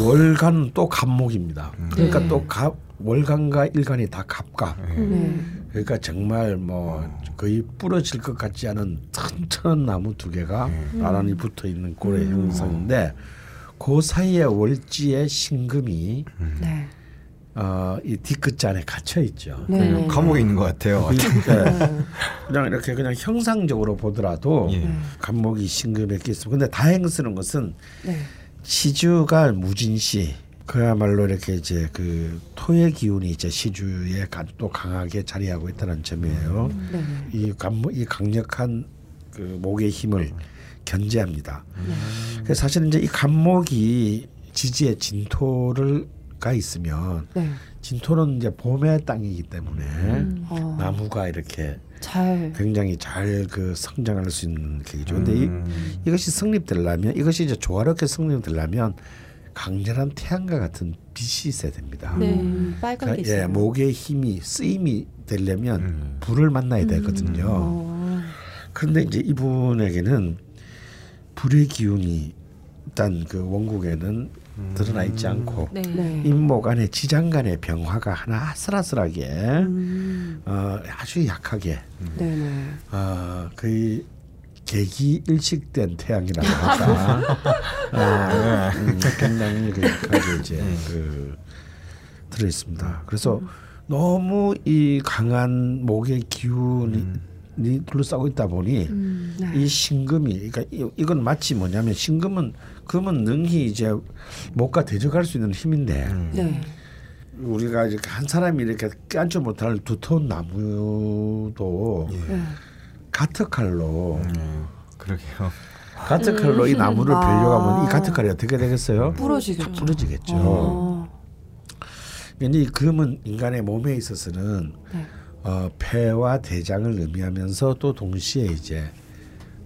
월간은 또 갑목입니다. 그러니까 네. 또갑 월간과 일간이 다 갑과. 네. 그러니까 정말 뭐 거의 부러질 것 같지 않은 튼튼한 나무 두 개가 나란히 붙어 있는 고래 형상인데 그 사이에 월지의 신금이 네. 어, 이 뒤끝자 안에 갇혀 있죠. 네. 네. 감옥에 있는 것 같아요. 네. 그냥 이렇게 그냥 형상적으로 보더라도 예. 간목이 신금에 끼있어. 근데 다행스러운 것은 네. 시주가 무진시 그야말로 이렇게 이제 그 토의 기운이 이제 시주에 가- 또 강하게 자리하고 있다는 점이에요. 네. 이 간목 이 강력한 그 목의 힘을 견제합니다. 그래서 사실은 이제 이 간목이 지지의 진토를 가 있으면 네. 진토는 이제 봄의 땅이기 때문에 어, 나무가 이렇게 잘 굉장히 잘 그 성장할 수 있는 계기죠. 근데 이, 음. 이것이 성립되려면 이것이 이제 조화롭게 성립되려면 강렬한 태양과 같은 빛이 있어야 됩니다. 네. 음, 빨간 게 그러니까 예, 있어요. 목의 힘이 쓰임이 되려면 음. 불을 만나야 되거든요. 어, 그런데 이제 이분에게는 불의 기운이 일단 그 원국에는 드러나 있지 않고 네. 네. 임목 안에 지장 간의 병화가 하나 아슬아슬하게 음, 어, 아주 약하게 네네. 어, 거의 계기 일식된 태양이라고 (laughs) 할까 어, 음, 굉장히 그 약하게 이제 그 들어 있습니다. 그래서 너무 이 강한 목의 기운이 이 둘러싸고 있다 보니 네. 이 신금이 그러니까 이, 이건 마치 뭐냐면 신금은 금은 능히 이제 목과 대적할 수 있는 힘인데 네. 우리가 이렇게 한 사람이 이렇게 깐지 못할 두터운 나무도 네. 가트 칼로 음, 그러게요. 가트 칼로 이 나무를 아. 베려고 하면 이 가트 칼이 어떻게 되겠어요? 부러지겠죠. 부러지겠죠. 어, 근데 이 금은 인간의 몸에 있어서는 네. 어, 폐와 대장을 의미하면서 또 동시에 이제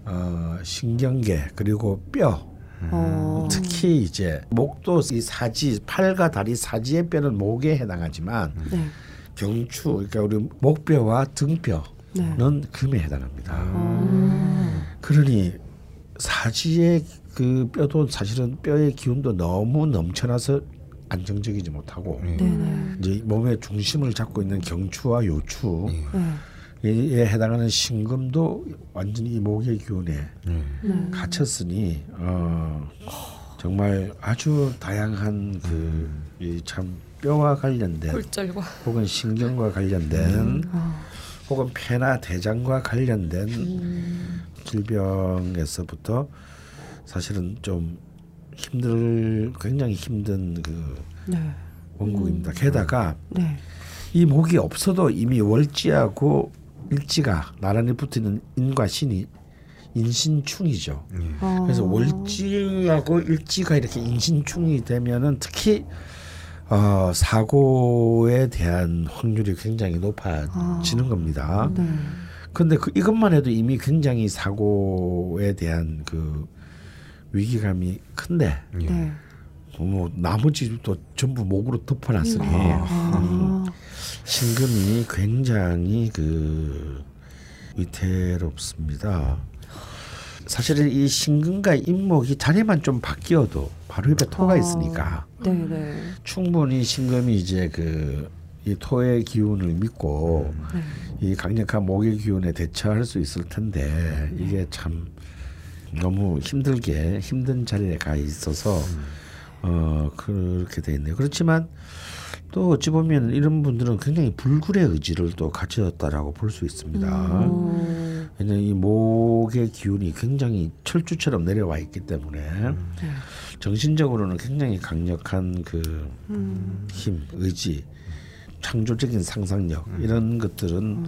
어, 신경계 그리고 뼈 어, 특히 이제 목도 이 사지 팔과 다리 사지의 뼈는 목에 해당하지만 네. 경추 그러니까 우리 목뼈와 등뼈는 네. 금에 해당합니다. 어, 그러니 사지의 그 뼈도 사실은 뼈의 기운도 너무 넘쳐나서 안정적이지 못하고 네네. 이제 몸의 중심을 잡고 있는 경추와 요추에 네. 해당하는 신금도 완전히 이 목의 기운에 네. 갇혔으니 어, 정말 아주 다양한 그이참 뼈와 관련된 골절과 혹은 신경과 관련된 어, 혹은 폐나 대장과 관련된 질병에서부터 사실은 좀 힘들 굉장히 힘든 그 네. 원국입니다. 게다가 네. 이 목이 없어도 이미 월지하고 일지가 나란히 붙는 인과 신이 인신충이죠. 어, 그래서 월지하고 일지가 이렇게 인신충이 되면은 특히 어, 사고에 대한 확률이 굉장히 높아지는 겁니다. 네. 근데 그 이것만 해도 이미 굉장히 사고에 대한 그 위기감이 큰데 네. 뭐 나머지도 전부 목으로 덮어놨으니 아, 신금이 굉장히 그 위태롭습니다. 사실은 이 신금과 임목이 자리만 좀 바뀌어도 바로 옆에 토가 어. 있으니까 네네. 충분히 신금이 이제 그 이 토의 기운을 믿고 네. 이 강력한 목의 기운에 대처할 수 있을 텐데 이게 참 너무 힘들게 힘든 자리에 가 있어서 어 그렇게 돼 있네요. 그렇지만 또 어찌 보면 이런 분들은 굉장히 불굴의 의지를 또 가졌다라고 볼 수 있습니다. 어, 왜냐하면 이 목의 기운이 굉장히 철주처럼 내려와 있기 때문에 정신적으로는 굉장히 강력한 그 힘, 의지, 창조적인 상상력 이런 것들은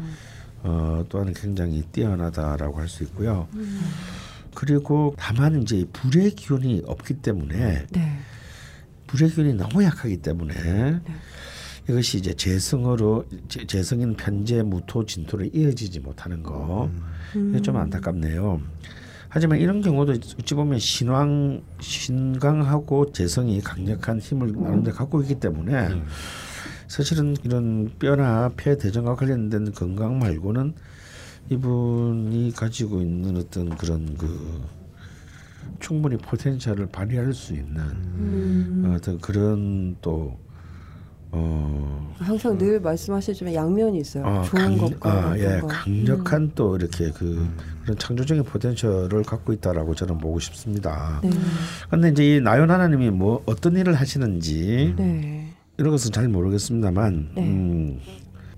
어, 또한 굉장히 뛰어나다라고 할 수 있고요. 그리고 다만 이제 불의 기운이 없기 때문에 네. 불의 기운이 너무 약하기 때문에 이것이 이제 재성으로 재- 재성인 편재 무토 진토로 이어지지 못하는 거. 이게 좀 안타깝네요. 하지만 이런 경우도 어찌 보면 신왕 신강하고 재성이 강력한 힘을 나름대 로 갖고 있기 때문에 사실은 이런 뼈나 폐 대정과 관련된 건강 말고는 이분이 가지고 있는 어떤 그런 그 충분히 포텐셜을 발휘할 수 있는 어떤 그런 또 어, 항상 늘 말씀하시지만 양면이 있어요. 아, 좋은 강- 것과 아, 예, 것. 강력한 또 이렇게 그 그런 창조적인 포텐셜을 갖고 있다라고 저는 보고 싶습니다. 네. 그런데 이제 이 나연 하나님이 뭐 어떤 일을 하시는지 네. 이런 것은 잘 모르겠습니다만 네. 음,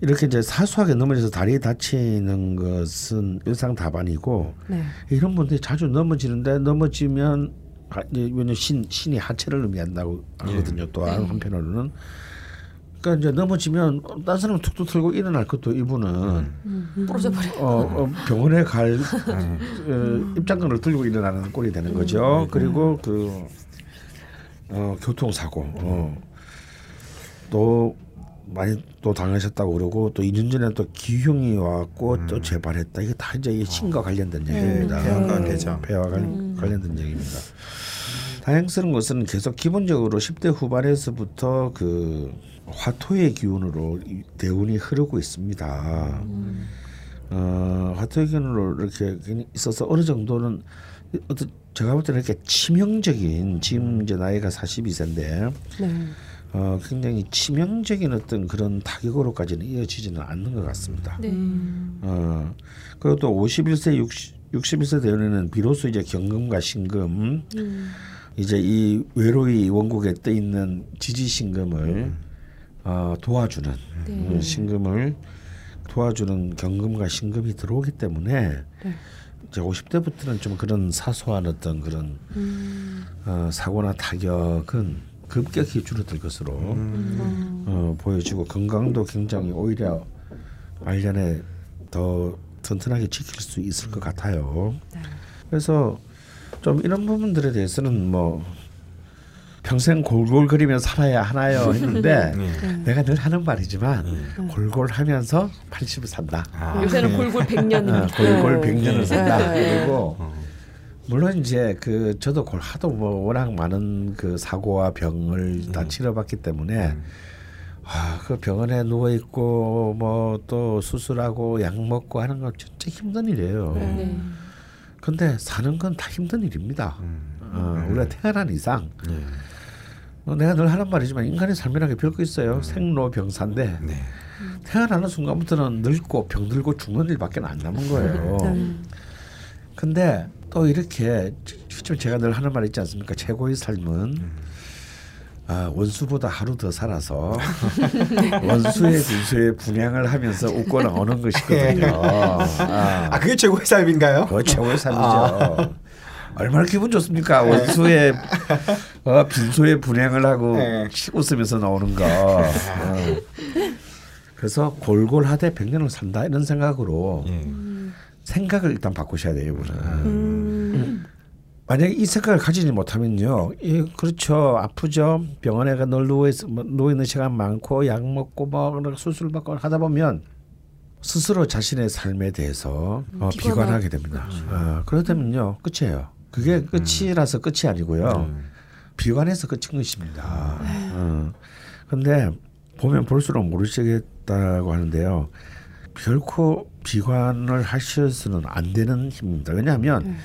이렇게 이제 사소하게 넘어져서 다리 다치는 것은 일상 다반이고 네. 이런 분들이 자주 넘어지는데 넘어지면 하- 이제 왜냐면 신 신이 하체를 의미한다고 하거든요. 또한 한편으로는 그러니까 이제 넘어지면 딴 사람 툭툭 털고 일어날 것도 이분은 부러져 버려. 어, 어, 병원에 갈 (laughs) 어, 입장권을 들고 일어나는 꼴이 되는 거죠. 그리고 그 어, 교통사고 어, 또 많이 또 당하셨다고 그러고 또 2년 전에 또 기흉이 왔고 또 재발했다. 이게 다 이제 이 신과 관련된 얘기입니다. 폐하가 어, 되죠. 폐와 관- 관련된 얘기입니다. 다행스러운 것은 계속 기본적으로 10대 후반에서부터 그 화토의 기운으로 이 대운이 흐르고 있습니다. 어, 화토의 기운으로 이렇게 있어서 어느 정도는 어떤 제가 볼 때는 이렇게 치명적인 지금 이제 나이가 42세인데 네. 어, 굉장히 치명적인 어떤 그런 타격으로까지는 이어지지는 않는 것 같습니다. 네. 어, 그리고 또 51세, 60, 61세 되면은 비로소 이제 경금과 신금, 이제 이 외로이 원국에 떠 있는 지지 신금을 어, 도와주는 음, 신금을 도와주는 경금과 신금이 들어오기 때문에 이제 50대부터는 좀 그런 사소한 어떤 그런 어, 사고나 타격은 급격히 줄어들 것으로 어, 보여지고 건강도 굉장히 오히려 말년에 더 튼튼하게 지킬 수 있을 것 같아요. 그래서 좀 이런 부분들에 대해서는 뭐 평생 골골거리며 살아야 하나요 했는데 (laughs) 내가 늘 하는 말이지만 골골하면서 80을 산다. 아, 요새는 골골 어, 100년입니다. 골골 네. 100년을 산다. 네. 그리고 물론 이제 그 저도 골 하도 뭐 워낙 많은 그 사고와 병을 다 치러봤기 때문에 아, 그 병원에 누워 있고 뭐 또 수술하고 약 먹고 하는 건 진짜 힘든 일이에요. 네. 근데 사는 건 다 힘든 일입니다. 어, 우리가 태어난 이상 예. 어, 내가 늘 하는 말이지만 인간의 삶이라는 게 별거 있어요. 생로병사인데 네. 태어나는 순간부터는 늙고 병들고 죽는 일밖에 안 남은 (laughs) 거예요. 네. 근데 또 이렇게 지금 제가 늘 하는 말 있지 않습니까? 최고의 삶은 아, 원수보다 하루 더 살아서 (laughs) 원수의 분수에 분양을 하면서 웃고 나오는 것이거든요. 아, 아 그게 최고의 삶인가요? 그 최고의 삶이죠. 얼마나 기분 좋습니까? 원수의 어, 빈소에 분양을 하고 네. 웃으면서 나오는 거. 어. 그래서 골골하되 백년을 산다 이런 생각으로 예. 생각을 일단 바꾸셔야 돼요, 이분은. 음. 만약에 이 생각을 가지지 못하면요, 예, 그렇죠, 아프죠, 병원에 가늘 누워 있 누워 있는 시간 많고 약 먹고 뭐 수술 받고 하다 보면 스스로 자신의 삶에 대해서 어, 비관하게 됩니다. 어, 그러다면요, 끝이에요. 그게 끝이라서 끝이 아니고요, 비관해서 끝인 것입니다. 어. 근데 보면 볼수록 모르시겠다고 하는데요. 결코 비관을 하셔서는 안 되는 힘입니다. 왜냐하면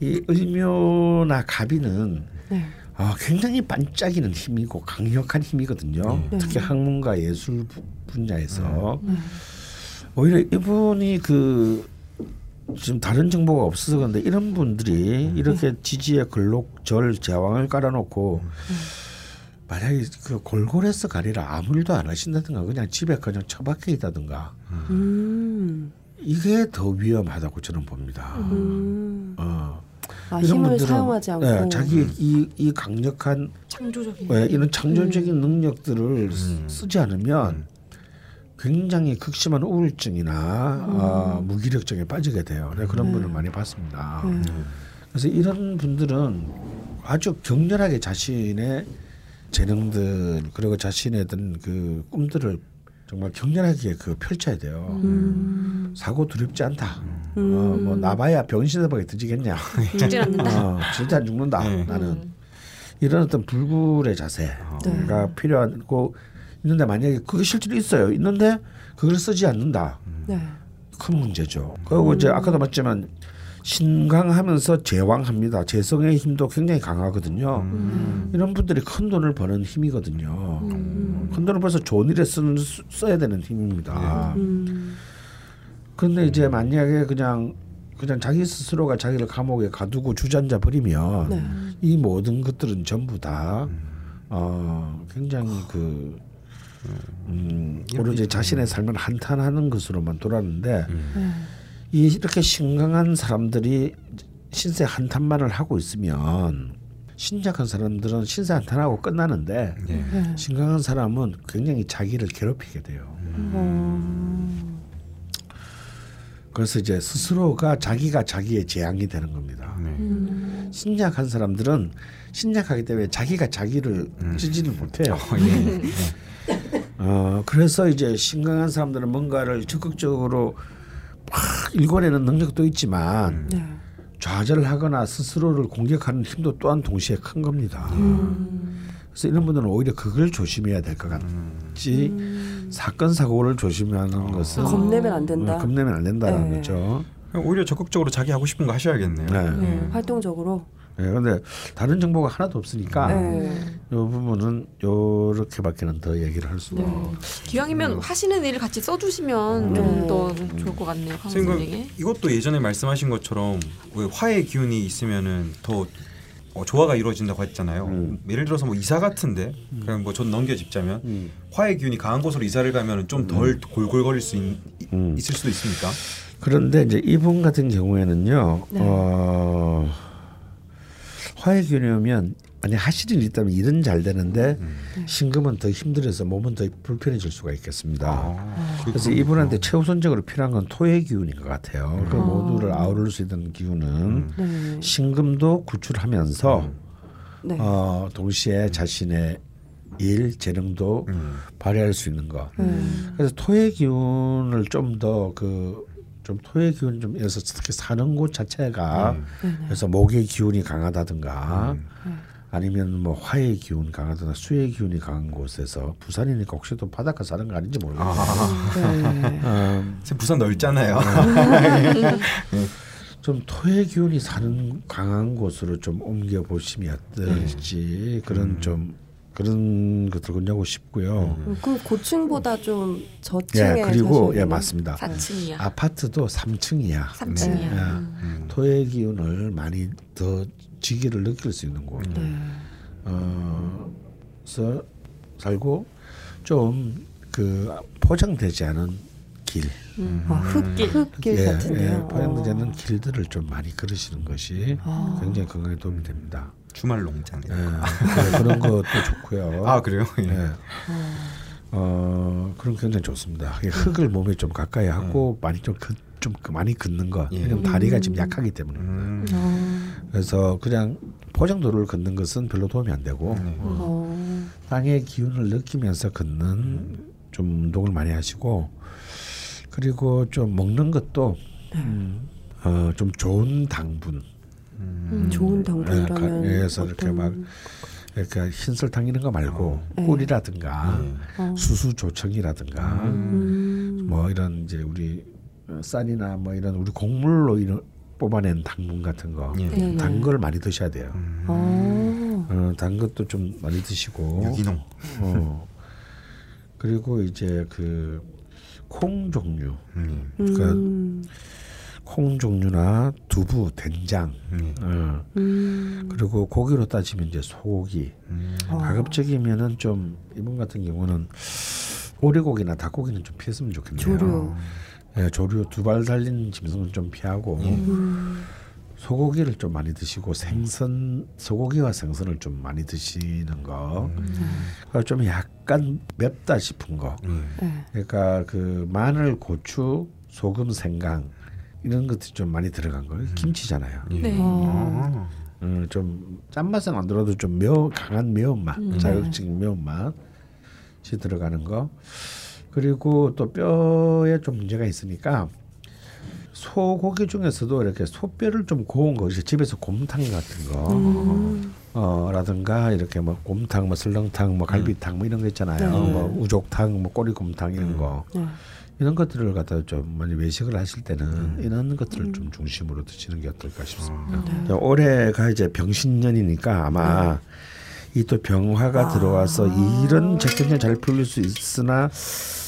이 을묘나 갑이는 네. 아, 굉장히 반짝이는 힘이고 강력한 힘이거든요. 특히 학문과 예술 부- 분야에서 오히려 이분이 그 지금 다른 정보가 없어서 그런데 이런 분들이 이렇게 지지에 글록절 제왕을 깔아놓고 만약에 그 골골해서 가리라 아무 일도 안 하신다든가 그냥 집에 그냥 처박혀 있다든가 음. 이게 더 위험하다고 저는 봅니다. 음. 어. 아, 이런 힘을 분들은 사용하지 않고 네, 자기 이, 이 강력한 창조적인. 네, 이런 창조적인 능력들을 쓰- 쓰지 않으면 굉장히 극심한 우울증이나 음. 어, 무기력증에 빠지게 돼요. 내가 그런 네. 분을 많이 봤습니다. 네. 그래서 이런 분들은 아주 격렬하게 자신의 재능들 그리고 자신의 어떤 그 꿈들을 정말 격렬하게 그 펼쳐야 돼요. 음. 사고 두렵지 않다. 음. 어, 뭐 나봐야 병신에밖에 드지겠냐. 죽진 않는다. 어, 절대 안 죽는다. 네. 나는 음. 이런 어떤 불굴의 자세가 네. 필요하고 있는데 만약에 그게 실제로 있어요. 있는데 그걸 쓰지 않는다. 네. 큰 문제죠. 그리고 이제 아까도 말했지만 신강하면서 제왕합니다. 재성의 힘도 굉장히 강하거든요. 음. 이런 분들이 큰 돈을 버는 힘이거든요. 음. 큰 돈을 벌써 좋은 일에 쓰는 써야 되는 힘입니다. 음. 그런데 이제 만약에 그냥 그냥 자기 스스로가 자기를 감옥에 가두고 주저앉아 버리면 네. 이 모든 것들은 전부 다 어, 굉장히 그 음, 오로지 자신의 삶을 한탄하는 것으로만 돌아는데 네. 이 이렇게 신강한 사람들이 신세 한탄만을 하고 있으면 신약한 사람들은 신세 한탄하고 끝나는데 네. 네. 신강한 사람은 굉장히 자기를 괴롭히게 돼요. 어. 그래서 이제 스스로가 자기가 자기의 재앙이 되는 겁니다. 네. 음. 신약한 사람들은 신약하기 때문에 자기가 자기를 찌지를 못해요. 예. (laughs) 어, 그래서 이제 신강한 사람들은 뭔가를 적극적으로 막 일궈내는 능력도 있지만 네. 좌절하거나 스스로를 공격하는 힘도 또한 동시에 큰 겁니다. 음. 그래서 이런 분들은 오히려 그걸 조심해야 될 것 같지 사건 사고를 조심하는 것은 겁내면 안 된다. 어, 겁내면 안 된다는 네. 거죠. 오히려 적극적으로 자기 하고 싶은 거 하셔야겠네요. 네. 네. 활동적으로. 네, 근데 다른 정보가 하나도 없으니까 네. 이 부분은 요렇게밖에는 더 얘기를 할 수가 없어요. 기왕이면 하시는 일을 같이 써주시면 네. 좀더 좋을 것 같네요, 강 선생님. 이것도 예전에 말씀하신 것처럼 왜 화의 기운이 있으면은 더 어, 조화가 이루어진다고 했잖아요. 음. 예를 들어서 뭐 이사 같은데 그냥 뭐 전 넘겨짚자면 음. 화의 기운이 강한 곳으로 이사를 가면은 좀덜 골골거릴 수 있, 음. 있을 수도 있습니까? 그런데 이제 이분 같은 경우에는요, 네. 어, 화의 기운이면 만약 하실 일이 있다면 일은 잘 되는데 음. 신금은 더 힘들어서 몸은 더 불편해질 수가 있겠습니다. 아, 그래서 이분한테 최우선적으로 필요한 건 토의 기운인 것 같아요. 그 아. 모두를 아우를 수 있는 기운은 네. 신금도 구출하면서 네. 어, 동시에 자신의 일 재능도 음. 발휘할 수 있는 것. 음. 그래서 토의 기운을 좀 더 그 좀 토의 기운 좀 해서 특히 사는 곳 자체가 음. 네네. 그래서 목의 기운이 강하다든가 음. 아니면 뭐 화의 기운 강하다든가 수의 기운이 강한 곳에서 부산이니까 혹시 또 바닷가 사는 거 아닌지 모르겠어요. 아, 네. 음, 지금 부산 넓잖아요. (laughs) 좀 토의 기운이 사는 강한 곳으로 좀 옮겨 보시면 어떨지 그런 좀 그런 것들 권하고 싶고요. 그럼 고층보다 좀 저층에 예 그리고 예 맞습니다. 4층이야. 아파트도 3층이야. 3층이야. 예. 음. 토의 기운을 많이 더 지기를 느낄 수 있는 곳. 네. 어, 서 살고 좀 그 포장되지 않은 길, 아, 흙길, 흙길 예, 같은데요. 예, 포장되지 않은 길들을 좀 많이 걸으시는 것이 아. 굉장히 건강에 도움이 됩니다. 주말 농장. 예, 그래- 그런 것도 좋고요. 아 그래요? 예. 예. 어, 그런 게 굉장히 좋습니다. 이 흙을 몸에 좀 가까이 하고 많이 좀, 긋, 좀 많이 긋는 것. 예. 왜냐면 다리가 지금 약하기 때문에. 음. 아, 그래서 그냥 포장도로를 걷는 것은 별로 도움이 안 되고 네. 어, 땅의 기운을 느끼면서 걷는 좀 운동을 많이 하시고 그리고 좀 먹는 것도 음, 어, 좀 좋은 당분 음, 좋은 예, 당분이라면 가- 예에서 이렇게 막 이렇게 흰설탕 이런 거 말고 네. 꿀이라든가 어. 수수 조청이라든가 음, 뭐 이런 이제 우리 어, 쌀이나 뭐 이런 우리 곡물로 이런 뽑아낸 당분 같은 거 예. 네네. 단걸 많이 드셔야 돼요. 어, 어, 단 것도 좀 많이 드시고 유기농. 어. 그리고 이제 그 콩 종류, 음. 음, 콩 종류나 두부, 된장, 음. 어. 음, 그리고 고기로 따지면 이제 소고기. 음. 어. 가급적이면은 좀 이분 같은 경우는 오리고기나 닭고기는 좀 피했으면 좋겠네요. 조류. 예, 조류 두 발 달린 짐승은 좀 피하고 음, 소고기를 좀 많이 드시고 생선 소고기와 생선을 좀 많이 드시는 거. 그좀 약간 맵다 싶은 거. 네. 그러니까 그 마늘, 고추, 소금, 생강 이런 것들이 좀 많이 들어간 거. 김치잖아요. 네. 어. 음, 좀 짠맛은 안 들어도 좀 매우 강한 매운맛, 음. 자극적인 매운맛이 들어가는 거. 그리고 또 뼈에 좀 문제가 있으니까 소고기 중에서도 이렇게 소뼈를 좀 고운 거, 이제 집에서 곰탕 같은 거, 음. 어, 라든가 이렇게 뭐 곰탕, 뭐 설렁탕, 뭐 갈비탕, 뭐 이런 거 있잖아요. 네. 뭐 우족탕, 뭐 꼬리곰탕 이런 거. 네. 이런 것들을 갖다 좀 많이 외식을 하실 때는 이런 것들을 좀 중심으로 드시는 게 어떨까 싶습니다. 네. 올해가 이제 병신년이니까 아마 이또 병화가 들어와서 이런 적정을 잘 풀릴 수 있으나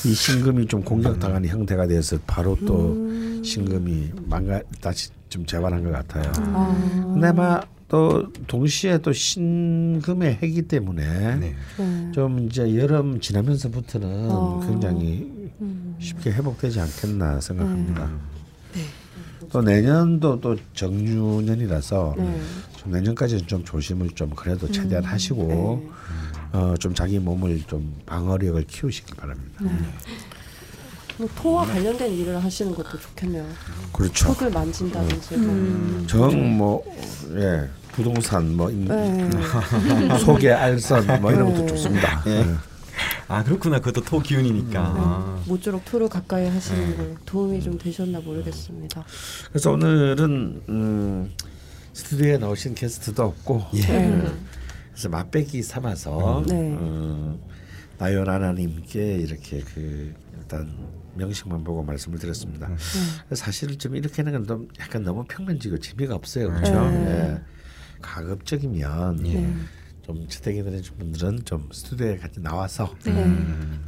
이 신금이 좀 공격당하는 형태가 돼서 바로 또 신금이 망가 다시 좀 재발한 것 같아요. 아. 근데 아마 또 동시에 또 신금의 해기 때문에 네. 네. 좀 이제 여름 지나면서부터는 어. 굉장히 음. 쉽게 회복되지 않겠나 생각합니다. 네. 또 내년도 또 정유년이라서 네. 좀 내년까지는 좀 조심을 좀 그래도 음. 최대한 네. 하시고 어, 좀 자기 몸을 좀 방어력을 키우시기 바랍니다. 뭐 토와 관련된 일을 하시는 것도 좋겠네요. 그렇죠. 흙을 만진다든지. 음. 정뭐 예. 부동산 뭐 인- 네. (laughs) 소개 알선 뭐 이런 것도 네. 좋습니다. 예. 예. 아 그렇구나. 그것도 토 기운이니까. 아. 모쪼록 토를 가까이 하시는 네. 걸 도움이 좀 되셨나 모르겠습니다. 그래서 오늘은 음, 스튜디오에 나오신 게스트도 없고 예. 네. 그래서 맛배기 삼아서 네. 어, 나연 하나님께 이렇게 그 일단 명식만 보고 말씀을 드렸습니다. 사실 좀 이렇게 하는 건 좀 약간 너무 평면지고 재미가 없어요, 그렇죠? 네. 예. 가급적이면 네. 좀 채택이 되는 분들은 좀 스튜디오에 같이 나와서 네.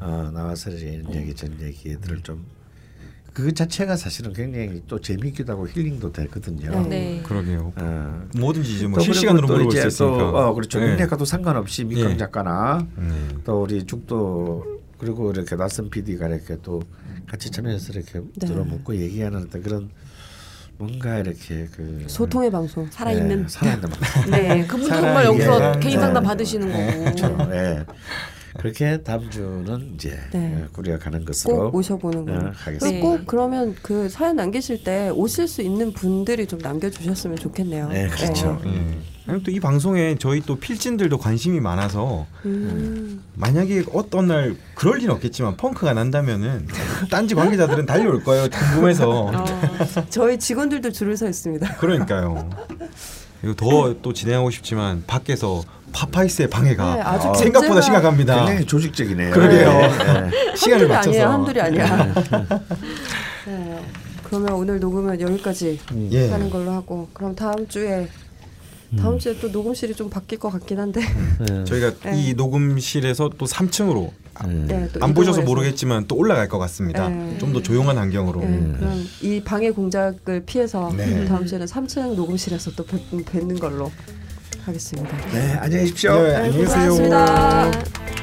어, 나와서 이제 이런 얘기 저런 얘기들을 좀 그 자체가 사실은 굉장히 또 재미있기도 하고 힐링도 되거든요. 네. 그러게요. 어. 뭐든지 이제 뭐또 실시간으로 물어볼 수 이제 있으니까. 또, 어, 그렇죠. 네. 민핵과도 상관없이 민강 예. 작가나 네. 또 우리 죽도 그리고 이렇게 낯선 PD가 이렇게 또 같이 참여해서 이렇게 네. 들어묻고 얘기하는 그런 뭔가 이렇게 그 소통의 방송. 살아있는 예, 살아있는 방송. 네, 그분도 정말 여기서 예. 개인 상담 예. 받으시는 거고. 그렇죠. 예. 그렇게 다음 주는 이제 네. 예, 꾸려 가는 것으로 꼭 모셔보는 예, 걸로. 하겠습니다. 꼭 그러면 그 사연 남기실 때 오실 수 있는 분들이 좀 남겨주셨으면 좋겠네요. 네, 그렇죠. 예. 아니 또이 방송에 저희 또 필진들도 관심이 많아서 음. 만약에 어떤 날 그럴 리는 없겠지만 펑크가 난다면은 딴지 관계자들은 달려올 거예요. 궁금해서. 어, 저희 직원들도 줄을 서 있습니다. 그러니까요. 이거 더 또 진행하고 싶지만 밖에서 파파이스의 방해가 네, 어, 생각보다 심각합니다. 굉장히 조직적이네요. 그러게요. 예. 시간을 한둘이 맞춰서. 아니에요, 한둘이 아니야. 네. 그러면 오늘 녹음은 여기까지 예. 하는 걸로 하고 그럼 다음 주에 다음 주에 또 녹음실이 좀 바뀔 것 같긴 한데 예. (laughs) 저희가 네. 이 녹음실에서 또 3층으로 네, 또안 보셔서. 모르겠지만 또 올라갈 것 같습니다. 네. 좀더 조용한 환경으로. 네, 그럼 이 방해 공작을 피해서 네. 다음 주에는 3층 녹음실에서 또 뵙, 뵙는 걸로 하겠습니다. 네, 안녕히 계십시오. 네, 안녕히 계세요. 고맙습니다.